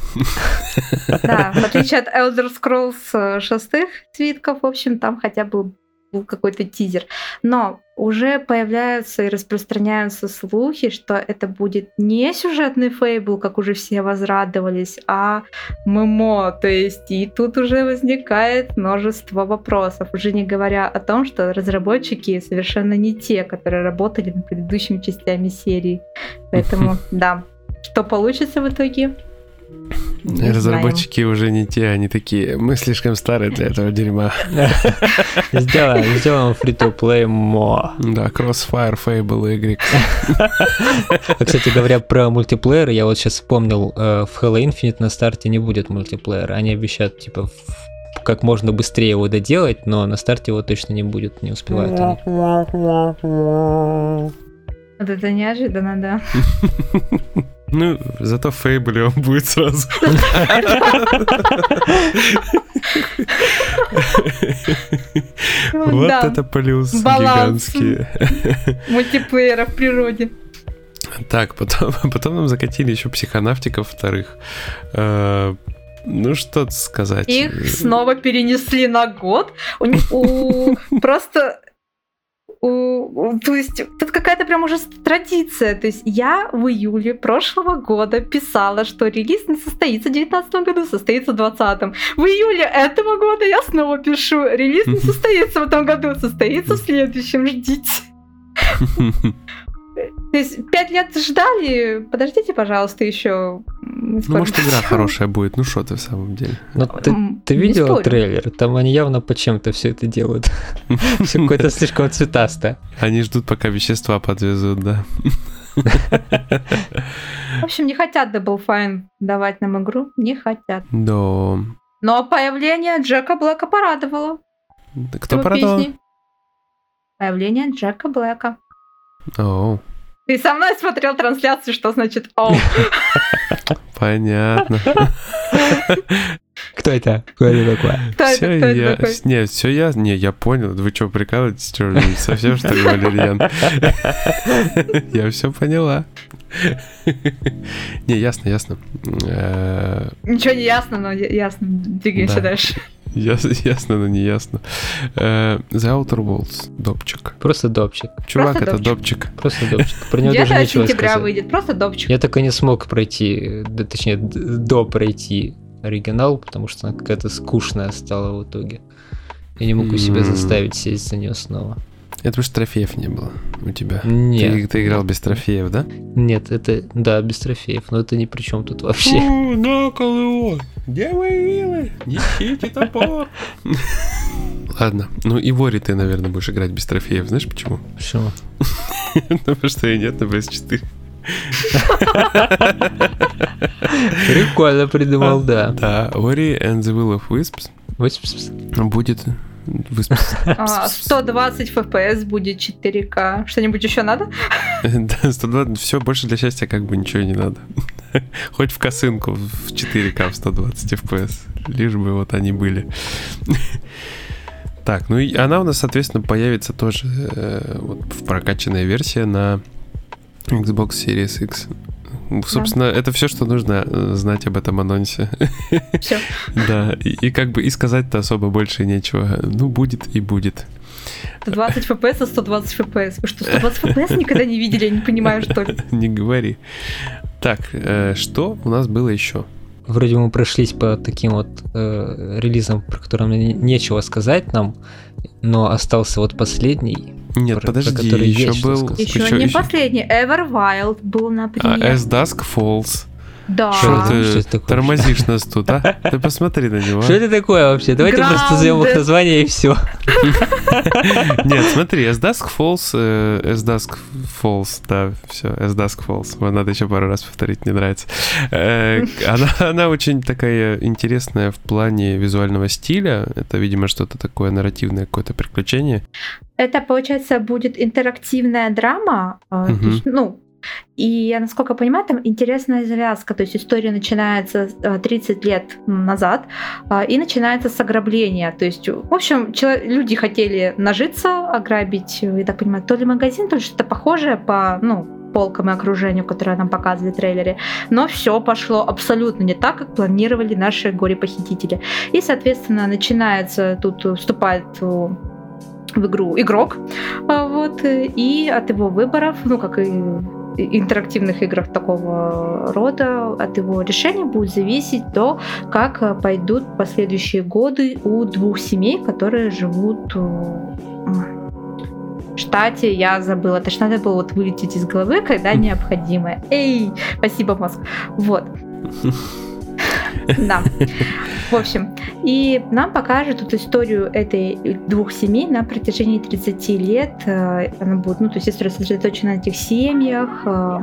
Да, в отличие от Elder Scrolls э, шестых свитков, в общем, там хотя бы был какой-то тизер. Но уже появляются и распространяются слухи, что это будет не сюжетный фейбл, как уже все возрадовались, а ММО. То есть и тут уже возникает множество вопросов, уже не говоря о том, что разработчики совершенно не те, которые работали над предыдущими частями серии. Поэтому, да, что получится в итоге? Не знаем. Разработчики уже не те, они такие, мы слишком старые для этого дерьма. Сделаем, сделаем free-to-play мо. Да, Crossfire, Fable, Y. А, Кстати говоря, про мультиплеер, я вот сейчас вспомнил, э, в Halo Infinite на старте не будет мультиплеера. Они обещают, типа, как можно быстрее его доделать, но на старте его точно не будет, не успевают они. Вот это неожиданно, да. Ну, зато в он будет сразу. Вот это плюс гигантский. Мультиплеера в природе. Так, потом, потом нам закатили еще психонавтиков вторых. Э, Ну, что сказать. Их снова перенесли на год. У них у- просто у- то есть тут какая-то прям уже традиция. То есть я в июле прошлого года писала, что релиз не состоится в 2019 году, состоится в 2020. В июле этого года я снова пишу, релиз не состоится в этом году, состоится в следующем, ждите. То есть пять лет ждали, подождите, пожалуйста, еще. Ну, может, игра хорошая будет. Ну, что ты в самом деле. Но ты, М, ты не видела трейлер? Там они явно по чем-то все это делают. Все какое-то слишком цветастое. Они ждут, пока вещества подвезут, да. В общем, не хотят Double Fine давать нам игру, не хотят. Да. Но появление Джека Блэка порадовало. Кто песни. Появление Джека Блэка. О, Ты со мной смотрел трансляцию, что значит «Оу». понятно. Кто это? Кто это? Кто это? Кто это я... такой? Не, все я... Не, я понял. Вы что, прикалываетесь? Что, совсем что ли, Валерьян? Я все поняла. Не, ясно, ясно. Э, Ничего не ясно, но ясно. Двигаемся Да. дальше. яс- Ясно, но не ясно. Э, The Outer Worlds. Допчик. Просто допчик. Чувак, Просто это допчик. допчик. Просто допчик. Про него даже нечего сказать. выйдет. Просто допчик. Я так и не смог пройти, да, точнее, до пройти оригинал, потому что она какая-то скучная стала в итоге. Я не могу себя заставить сесть за нее снова. Это потому что трофеев не было у тебя. Нет. Ты, ты играл без трофеев, да? Нет, это, да, без трофеев, но это ни при чем тут вообще. Наколы Где вы вилы? Несите топор. Ладно, ну и Вори ты, наверное, будешь играть без трофеев. Знаешь почему? Почему? Ну, Потому что и нет на PS4. Прикольно придумал, да. Да, Ori and the Will of Wisps будет... А, 120 FPS будет 4К. Что-нибудь еще надо? Да, 120, все, больше для счастья как бы ничего не надо. Хоть в косынку в 4К в 120 FPS. Лишь бы вот они были. Так, ну и она у нас, соответственно, появится тоже э, вот в прокачанная версия на Xbox Series X. Собственно, это все, что нужно э, знать об этом анонсе. Все. Да, и, и как бы и сказать-то особо больше нечего. Ну, будет и будет. 120 FPS, а 120 FPS. Вы что, 120 FPS никогда не видели? Я не понимаю, что ли. Не говори. Так, э, что у нас было еще? Вроде мы прошлись по таким вот э, релизам, про которые нечего сказать нам, но остался вот последний. Нет, Про- про подожди, который еще есть был... Еще еще- не еще- последний. Everwild был, А, например. As Dusk Falls. Да. Что ты это такое? тормозишь нас тут, а? Ты посмотри на него. Что это такое вообще? Давайте просто назовем их название и все. Нет, смотри, As Dusk Falls, э, As Dusk Falls, да, все, As Dusk Falls. Вот Надо еще пару раз повторить, мне нравится. Э, Она, она очень такая интересная в плане визуального стиля. Это, видимо, что-то такое нарративное, какое-то приключение. Это, получается, будет интерактивная драма. а, есть, ну, и я, насколько понимаю, там интересная завязка. То есть история начинается а, 30 лет назад а, и начинается с ограбления. То есть, в общем, люди хотели нажиться, ограбить, я так понимаю, то ли магазин, то ли что-то похожее по, ну, полкам и окружению, которое нам показывали в трейлере. Но все пошло абсолютно не так, как планировали наши горе-похитители. И, соответственно, начинается, тут вступает э, в игру игрок, а, вот, э, и от его выборов, ну, как и интерактивных играх такого рода, от его решения будет зависеть то, как э, пойдут последующие годы у двух семей, которые живут э, в штате, я забыла, ж надо было вот вылететь из головы, когда необходимо. Эй, спасибо, мозг. Вот. Да. В общем, и нам покажут тут историю этой двух семей на протяжении 30 лет. Э, Она будет, ну, то есть история сосредоточена на этих семьях, э,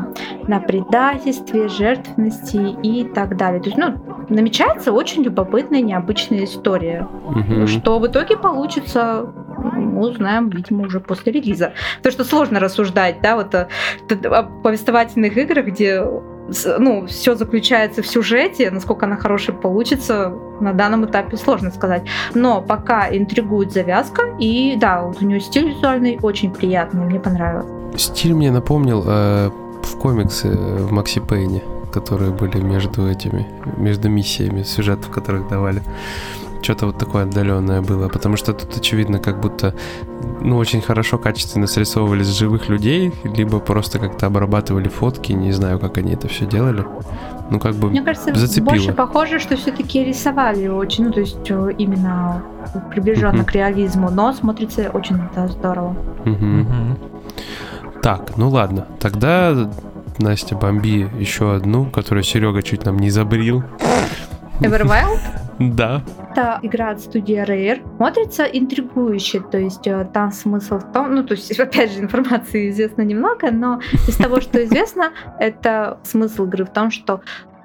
на предательстве, жертвенности и так далее. То есть, ну, намечается очень любопытная, необычная история. Мгм. Что в итоге получится, мы узнаем, видимо, уже после релиза. Потому что сложно рассуждать, да, вот э, о повествовательных играх, где ну, все заключается в сюжете, насколько она хорошей получится, на данном этапе сложно сказать. Но пока интригует завязка, и да, у нее стиль визуальный очень приятный, мне понравилось. Стиль мне напомнил э, в комиксы э, в Макси Пейне, которые были между этими, между миссиями, сюжетов, которых давали. Что-то вот такое отдаленное было, потому что тут очевидно, как будто ну, очень хорошо, качественно срисовывались живых людей, либо просто как-то обрабатывали фотки, не знаю, как они это все делали. Ну, как бы Мне кажется, зацепило. больше похоже, что все-таки рисовали очень, ну, то есть э, именно приближенно Мгм. к реализму, но смотрится очень да, здорово. Мгм. Мгм. Так, ну ладно, тогда Настя, бомби еще одну, которую Серега чуть нам не забрил. Everwild Да. это игра от студии Rare. Смотрится интригующе, то есть э, там смысл в том, ну, то есть, опять же, информации известно немного, но из того, что известно, это смысл игры в том, что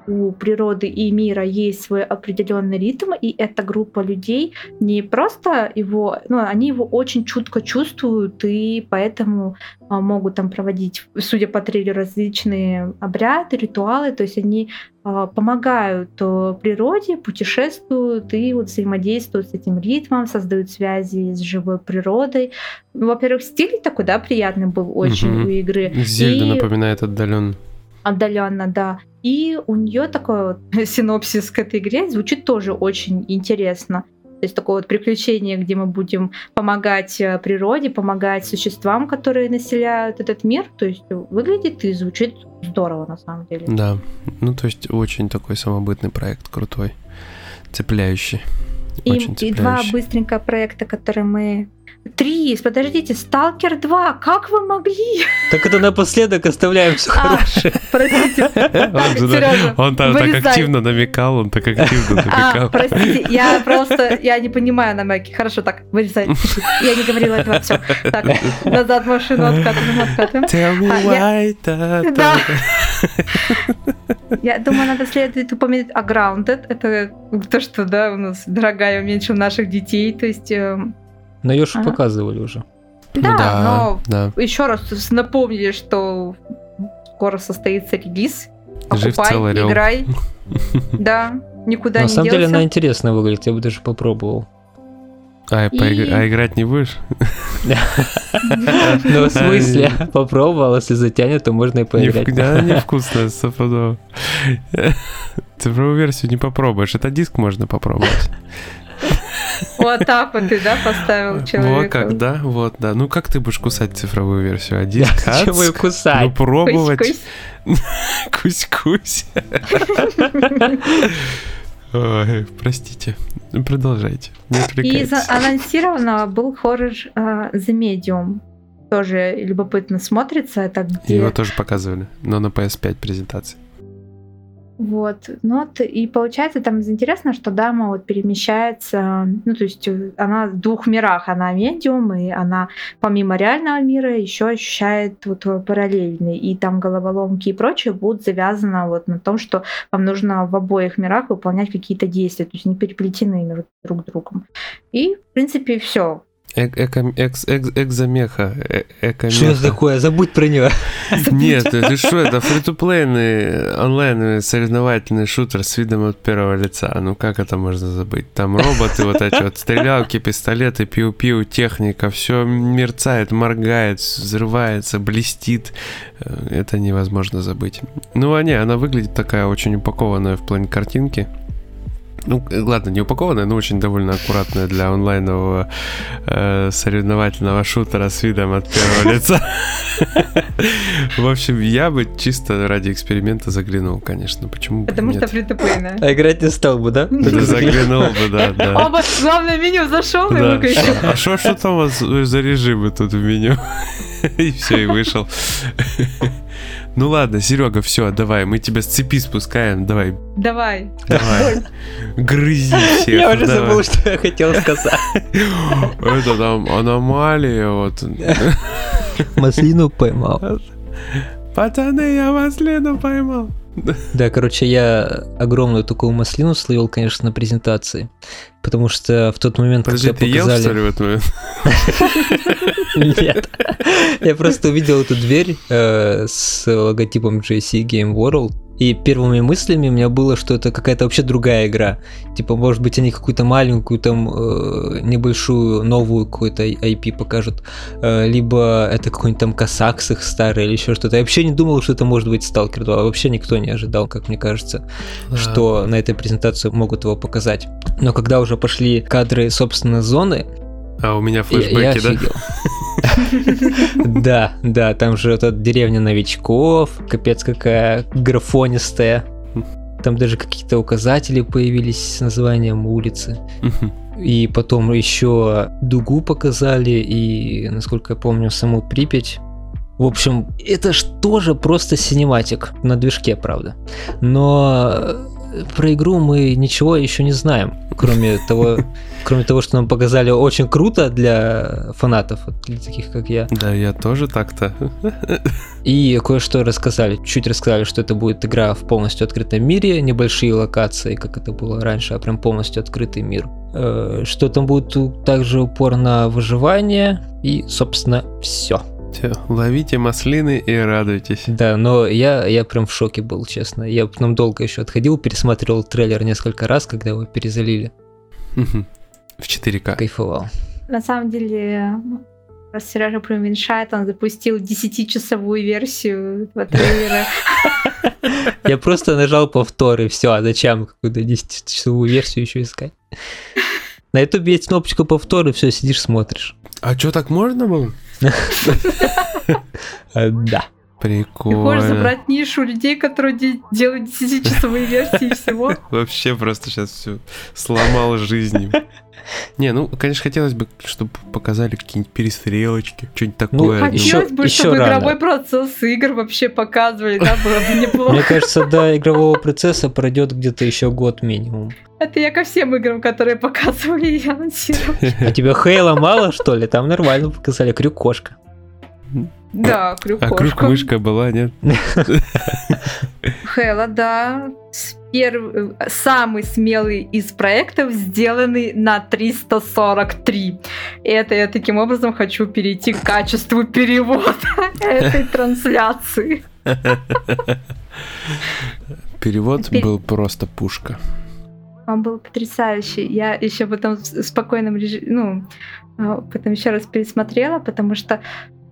у природы и мира есть свой определенный ритм, и эта группа людей не просто его, ну, они его очень чутко чувствуют, и поэтому а, могут там проводить, судя по трейлеру, различные обряды, ритуалы, то есть они а, помогают э, природе, путешествуют и вот взаимодействуют с этим ритмом, создают связи с живой природой. Ну, во-первых, стиль такой, да, приятный был очень угу. у игры. Зельда и... напоминает отдаленно. Отдаленно, да. И у нее такой вот синопсис к этой игре звучит тоже очень интересно. То есть такое вот приключение, где мы будем помогать э, природе, помогать существам, которые населяют этот мир. То есть выглядит и звучит здорово на самом деле. Да, ну то есть очень такой самобытный проект, крутой, цепляющий. И, и два быстренько проекта, которые мы Три, подождите, Сталкер 2, как вы могли? Так это напоследок оставляем все а, хорошее. Простите. Он, там так активно намекал, он так активно а, намекал. Простите, я просто, я не понимаю намеки. Хорошо, так, вырезай. Я не говорила этого, все. Так, назад машину откатываем, откатываем. Tell me а, да. Я думаю, надо следует упомянуть о Grounded. Это то, что, да, у нас дорогая меньше наших детей, то есть эм, но ее же ага. показывали уже. Да, да но да. еще раз напомнили, что скоро состоится релиз. Покупай, играй. Да, никуда не На самом деле она интересно выглядит, я бы даже попробовал. А, и... а играть не будешь? Ну, в смысле? Попробовал, если затянет, то можно и поиграть. Да, невкусно, стопудово. Цифровую версию не попробуешь, это диск можно попробовать. Вот так вот ты, да, поставил человека? Вот как, да, вот, да. Ну, как ты будешь кусать цифровую версию? Один Зачем ее кусать? Ну, пробовать. Кусь-кусь. Ой, простите. Продолжайте. Не И анонсированного был хоррор uh, The Medium. Тоже любопытно смотрится. Это где... Его тоже показывали, но на PS5 презентации. Вот. Ну, вот, и получается там интересно, что дама вот перемещается, ну, то есть э, она в двух мирах, она медиум, и она помимо реального мира еще ощущает вот параллельный, и там головоломки и прочее будут завязаны вот на том, что вам нужно в обоих мирах выполнять какие-то действия, то есть не переплетены друг другом. И, в принципе, все. Эко, экс, экс, экзомеха. Э, что это такое? Забудь про него. Нет, ты что, это фри-то-плейный онлайн соревновательный шутер с видом от первого лица. Ну как это можно забыть? Там роботы вот эти вот, стрелялки, пистолеты, пиу-пиу, техника, все мерцает, моргает, взрывается, блестит. Э, это невозможно забыть. Ну а не, она выглядит такая очень упакованная в плане картинки. Ну, ладно, не упакованная, но очень довольно аккуратная для онлайнового э, соревновательного шутера с видом от первого лица. В общем, я бы чисто ради эксперимента заглянул, конечно. Почему Потому что фри А играть не стал бы, да? Заглянул бы, да, да. Бы в главное меню зашел и А что что там у вас за режимы тут в меню? И все, и вышел. Ну ладно, Серега, все, давай, мы тебя с цепи спускаем, давай. Давай. Давай. Грызи всех. Я уже забыл, что я хотел сказать. Это там аномалия, вот. Маслину поймал. Пацаны, я маслину поймал. Да, короче, я огромную такую маслину словил, конечно, на презентации. Потому что в тот момент, Подожди, когда ты показали... ел, что ли, в этот момент? Нет. Я просто увидел эту дверь э, с логотипом JC Game World, и первыми мыслями у меня было, что это какая-то вообще другая игра. Типа, может быть, они какую-то маленькую, там, э, небольшую, новую какую-то IP покажут. Э, либо это какой-нибудь там Косак с их старый или еще что-то. Я вообще не думал, что это может быть Stalker 2. Вообще никто не ожидал, как мне кажется, да. что на этой презентации могут его показать. Но когда уже пошли кадры, собственно, зоны, а у меня флешбеки, да? Да, да, там же эта деревня новичков, капец какая графонистая. Там даже какие-то указатели появились с названием улицы. И потом еще дугу показали, и, насколько я помню, саму Припять. В общем, это ж тоже просто синематик на движке, правда. Но про игру мы ничего еще не знаем, кроме того, кроме того, что нам показали очень круто для фанатов, для таких как я. Да, я тоже так-то. И кое-что рассказали. Чуть рассказали, что это будет игра в полностью открытом мире, небольшие локации, как это было раньше, а прям полностью открытый мир. Э, что там будет также упор на выживание и, собственно, все. Все, ловите маслины и радуйтесь. Да, но я, я прям в шоке был, честно. Я потом долго еще отходил, пересматривал трейлер несколько раз, когда его перезалили. В 4К. Кайфовал. На самом деле, раз Сережа преуменьшает, он запустил 10-часовую версию этого трейлера. Я просто нажал повтор и все, а зачем какую-то 10-часовую версию еще искать? На ютубе есть кнопочка повтор, и все, сидишь, смотришь. А что, так можно было? Э, Да. Ты хочешь Прикольно. забрать нишу людей, которые де- делают 10-часовые версии всего? Вообще просто сейчас все сломал жизнь. Не, ну, конечно, хотелось бы, чтобы показали какие-нибудь перестрелочки, что-нибудь такое. Ну, ну, ещё- Хотелось бы, ещё чтобы рано. игровой процесс игр вообще показывали, да, было бы Мне неплохо. кажется, до игрового процесса пройдет где-то еще год минимум. Это я ко всем играм, которые показывали и анонсировали. А тебе Хейла мало, что ли? Там нормально показали крюк-кошка. Да, А крюкошка. круг-мышка была, нет? Хэлла, да. Перв- Самый смелый из проектов, сделанный на 343. И это я таким образом хочу перейти к качеству перевода этой трансляции. Перевод был просто пушка. Он был потрясающий. Я еще потом в спокойном режиме, ну, а, потом еще раз пересмотрела, потому что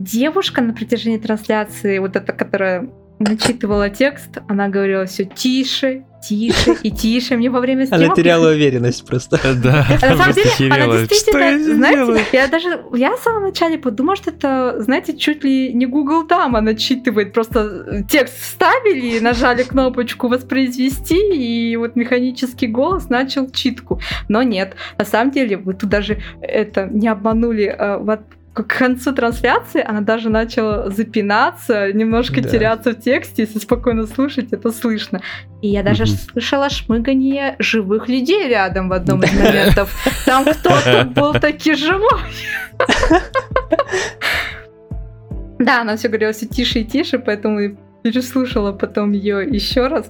девушка на протяжении трансляции, вот эта, которая начитывала текст, она говорила все тише, тише и тише. Мне во время Она съемок теряла уверенность просто. Да, На самом просто деле, она. Что я действительно, знаете, я даже, я в самом начале подумала, что это, знаете, чуть ли не Google там она читывает, просто текст вставили, нажали кнопочку воспроизвести, и вот механический голос начал читку. Но нет, на самом деле, вы тут даже это не обманули, вот к концу трансляции она даже начала запинаться, немножко Да. теряться в тексте, если спокойно слушать, это слышно. И я даже Мгм. слышала шмыгание живых людей рядом в одном из моментов. Там кто-то был таки живой. Да, она все говорила все тише и тише, поэтому переслушала потом ее еще раз.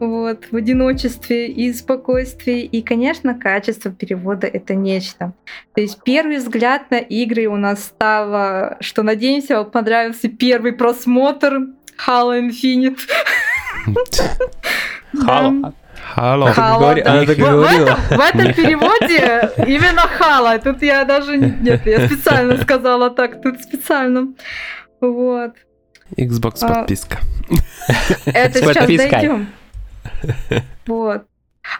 Вот, в одиночестве и спокойствии. И, конечно, качество перевода это нечто. То есть первый взгляд на игры у нас стало, что надеемся, вам понравился первый просмотр Halo Infinite. Алло. так Хала, она так В- в этом- В этом переводе именно хала. Тут я даже... Нет, я специально сказала так, тут специально. Вот. Xbox А, подписка. Это сейчас дойдем. Вот.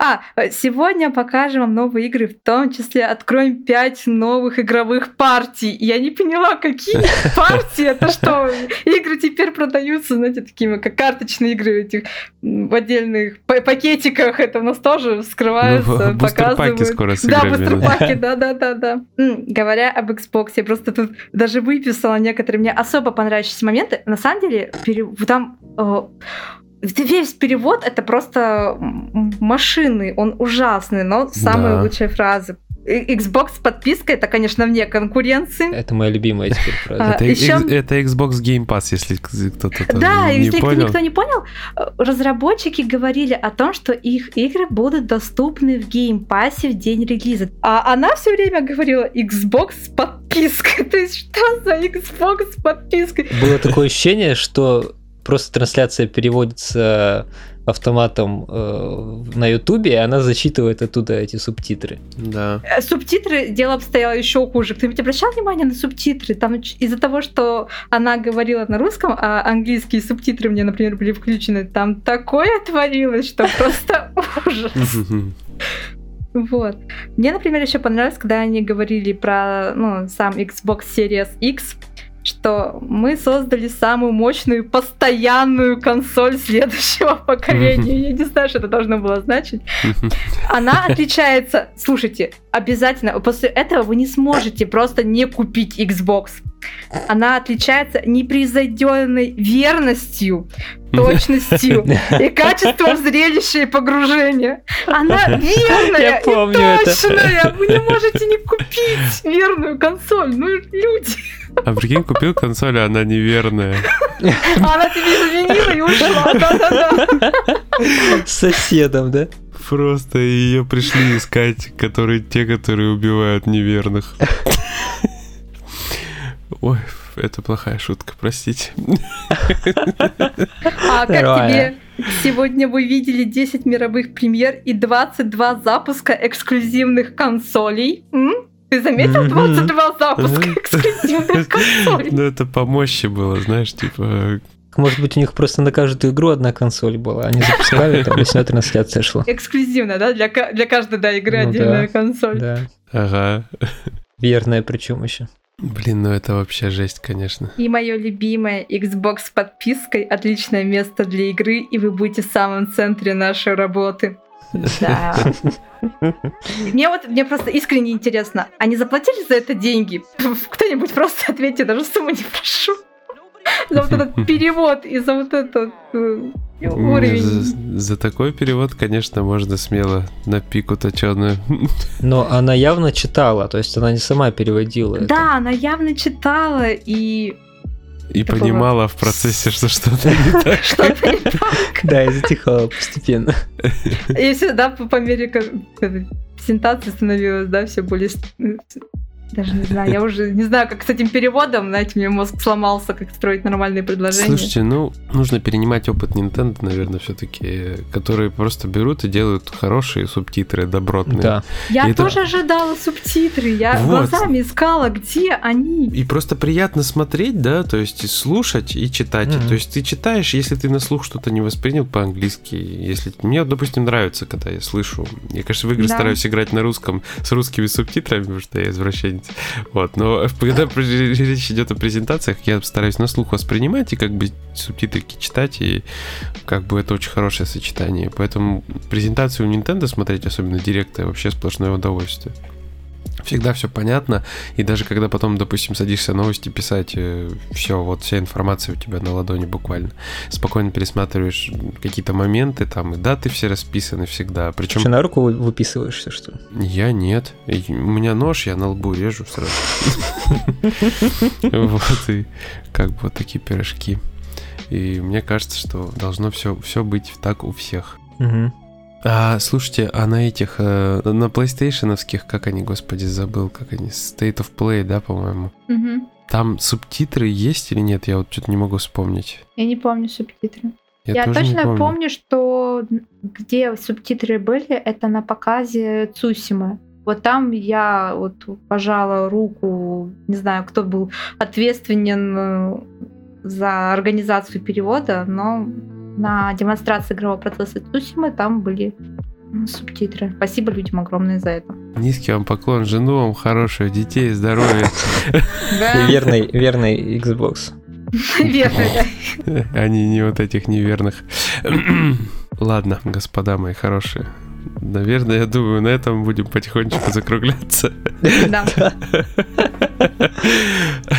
А, сегодня покажем вам новые игры, в том числе откроем 5 новых игровых партий. Я не поняла, какие партии, это что, игры теперь продаются, знаете, такими, как карточные игры этих в отдельных па- пакетиках, это у нас тоже вскрываются, Ну, показывают. скоро с Да, играми. да. бустерпаки, да, да, да, да. Говоря об Xbox, я просто тут даже выписала некоторые мне особо понравившиеся моменты. На самом деле, там э, весь перевод это просто машины, он ужасный, но самые Да. лучшие фразы. Xbox подписка это, конечно, вне конкуренции. Это моя любимая теперь фраза. А, Это, X- это Xbox Game Pass, если кто-то Да, не если понял. никто не понял, э, разработчики говорили о том, что их игры будут доступны в Game Pass в день релиза. А она все время говорила Xbox с подпиской. То есть что за Xbox с подпиской? Было такое ощущение, что просто трансляция переводится автоматом э, на Ютубе, и она зачитывает оттуда эти субтитры. Да. Э, Субтитры дело обстояло еще хуже. Кто-нибудь обращал внимание на субтитры? Там из-за того, что она говорила на русском, а английские субтитры мне, например, были включены, там такое творилось, что просто ужас. Вот. Мне, например, еще понравилось, когда они говорили про ну, сам Xbox Series X. что мы создали самую мощную постоянную консоль следующего поколения. Я не знаю, что это должно было значить. Она отличается... Слушайте, обязательно, после этого вы не сможете просто не купить Xbox. Она отличается непревзойденной верностью, точностью и качеством зрелища и погружения. Она верная Я помню и это. точная. Вы не можете не купить верную консоль. Ну, люди. А прикинь, купил консоль, а она неверная. Она тебе изменила и ушла. Да-да-да. С соседом, да? Просто ее пришли искать, которые те, которые убивают неверных. Ой, это плохая шутка, простите. А как тебе? Сегодня вы видели 10 мировых премьер и 22 запуска эксклюзивных консолей. М? Ты заметил Мгм. 22 запуска эксклюзивных консолей? Ну, это по мощи было, знаешь, типа... Может быть, у них просто на каждую игру одна консоль была. Они запускали, там весна трансляция шла. Эксклюзивно, да? Для, для каждой да, игры Ну отдельная да, консоль. Да. Ага. Верная причем еще. Блин, ну это вообще жесть, конечно. И мое любимое Xbox с подпиской отличное место для игры, и вы будете в самом центре нашей работы. Да. Мне вот, мне просто искренне интересно, они заплатили за это деньги? Кто-нибудь просто ответьте, даже сумму не прошу. За вот этот перевод и за вот этот э, уровень. За, за такой перевод, конечно, можно смело на пику точеную. Но она явно читала, то есть она не сама переводила это. Да, она явно читала и И Такого. понимала в процессе, что что-то не так. что-то не так. Да, и затихала постепенно. И все, да, по, мере презентации становилось, да, все более... Даже не знаю, я уже не знаю, как с этим переводом, знаете, мне мозг сломался, как строить нормальные предложения. Слушайте, ну, нужно перенимать опыт Nintendo, наверное, все-таки, которые просто берут и делают хорошие субтитры, добротные. Да. я и это- тоже ожидала субтитры, я Вот. глазами искала, где они. И просто приятно смотреть, да, то есть и слушать и читать. Мгм. То есть ты читаешь, если ты на слух что-то не воспринял по-английски, если мне, допустим, нравится, когда я слышу. Я, конечно, в игры Да. стараюсь играть на русском с русскими субтитрами, потому что я извращенец. Вот, но когда речь идет о презентациях, я стараюсь на слух воспринимать и как бы субтитрики читать, и как бы это очень хорошее сочетание. Поэтому презентацию у Nintendo смотреть, особенно директа, вообще сплошное удовольствие. Всегда все понятно, и даже когда потом, допустим, садишься новости писать, все, вот вся информация у тебя на ладони буквально. Спокойно пересматриваешь какие-то моменты, там и даты все расписаны всегда. Причем Что, на руку вы- выписываешься, что ли? я нет. У меня нож, я на лбу режу сразу. Вот и как бы вот такие пирожки. И мне кажется, что должно все, все быть так у всех. Мгм. А, слушайте, а на этих, э, на PlayStationовских, как они, господи, забыл, как они, State of Play, да, по-моему? Мгм. Там субтитры есть или нет? Я вот что-то не могу вспомнить. Я не помню субтитры. Я, Я, точно помню. что где субтитры были, это на показе Цусимы. Вот там я вот пожала руку, не знаю, кто был ответственен э, за организацию перевода, но на демонстрации игрового процесса Цусимы там были субтитры. Спасибо людям огромное за это. Низкий вам поклон, жену вам хорошую, детей, здоровья, И верный, верный Xbox. Верно, да. не, не вот этих неверных. Ладно, господа мои хорошие. Наверное, я думаю, на этом будем потихонечку закругляться. Да.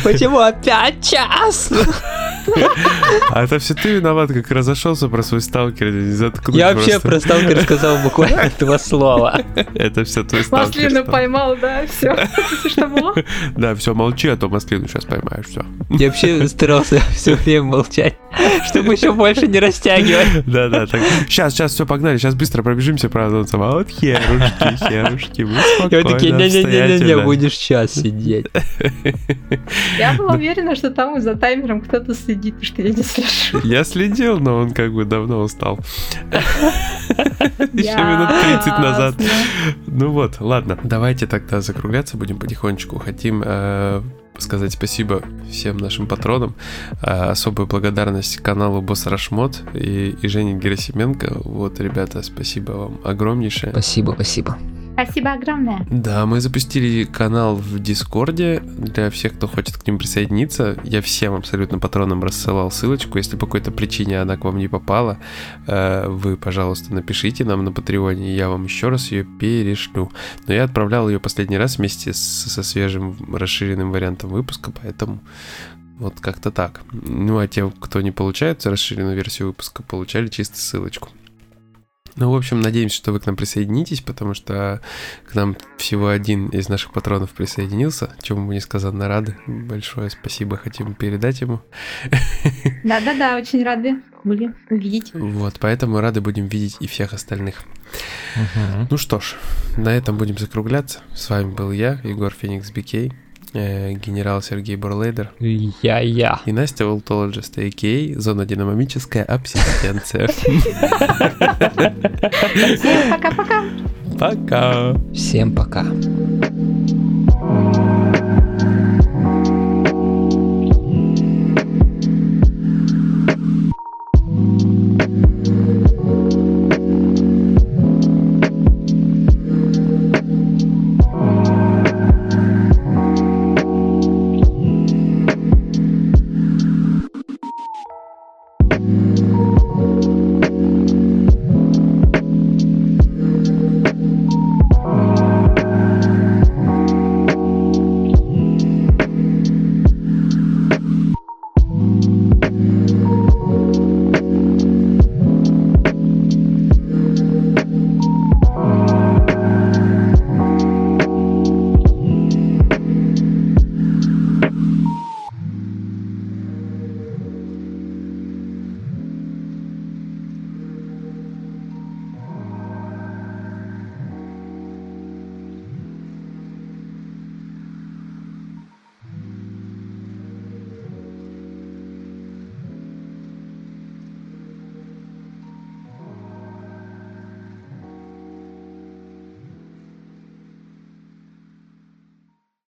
Почему опять час? А это все ты виноват, как разошелся про свой сталкер, не заткнуть Я вообще просто. про сталкер сказал буквально два слова. Это все твой сталкер. Маслину стал. поймал, да, все. Что было? Да, все, молчи, а то маслину сейчас поймаешь, все. Я вообще старался все время молчать, чтобы еще больше не растягивать. Да, да, так. Сейчас, сейчас, все, погнали, сейчас быстро пробежимся про анонсом. А вот херушки, херушки, вы И вот такие, спокойно, не-не-не-не, обстоятельно. будешь час сидеть. Я была уверена, что там за таймером кто-то следит, что я не слежу. Я следил, но он как бы давно устал. Еще минут 30 назад. Ну вот, ладно. Давайте тогда закругляться будем потихонечку. Хотим э, сказать спасибо всем нашим патронам. Э, особую благодарность каналу Босс Рашмот и, и Жене Герасименко. Вот, ребята, спасибо вам огромнейшее. Спасибо, спасибо. Спасибо огромное. Да, мы запустили канал в Дискорде для всех, кто хочет к ним присоединиться. Я всем абсолютно патронам рассылал ссылочку. Если по какой-то причине она к вам не попала, э, вы, пожалуйста, напишите нам на Патреоне, я вам еще раз ее перешлю. Но я отправлял ее последний раз вместе со свежим расширенным вариантом выпуска, поэтому вот как-то так. Ну, а те, кто не получает расширенную версию выпуска, получали чисто ссылочку. Ну, в общем, надеемся, что вы к нам присоединитесь, потому что к нам всего один из наших патронов присоединился, чему мы несказанно рады. Большое спасибо хотим передать ему. Да-да-да, очень рады были увидеть. Вот, поэтому рады будем видеть и всех остальных. Угу. Ну что ж, на этом будем закругляться. С вами был я, Егор Феникс Бикей. Э, генерал Сергей Бурлейдер. Я-я. И Настя Волтологист, а.к.а. Зона динамомическая абсистенция. Всем пока-пока. Пока. Всем пока.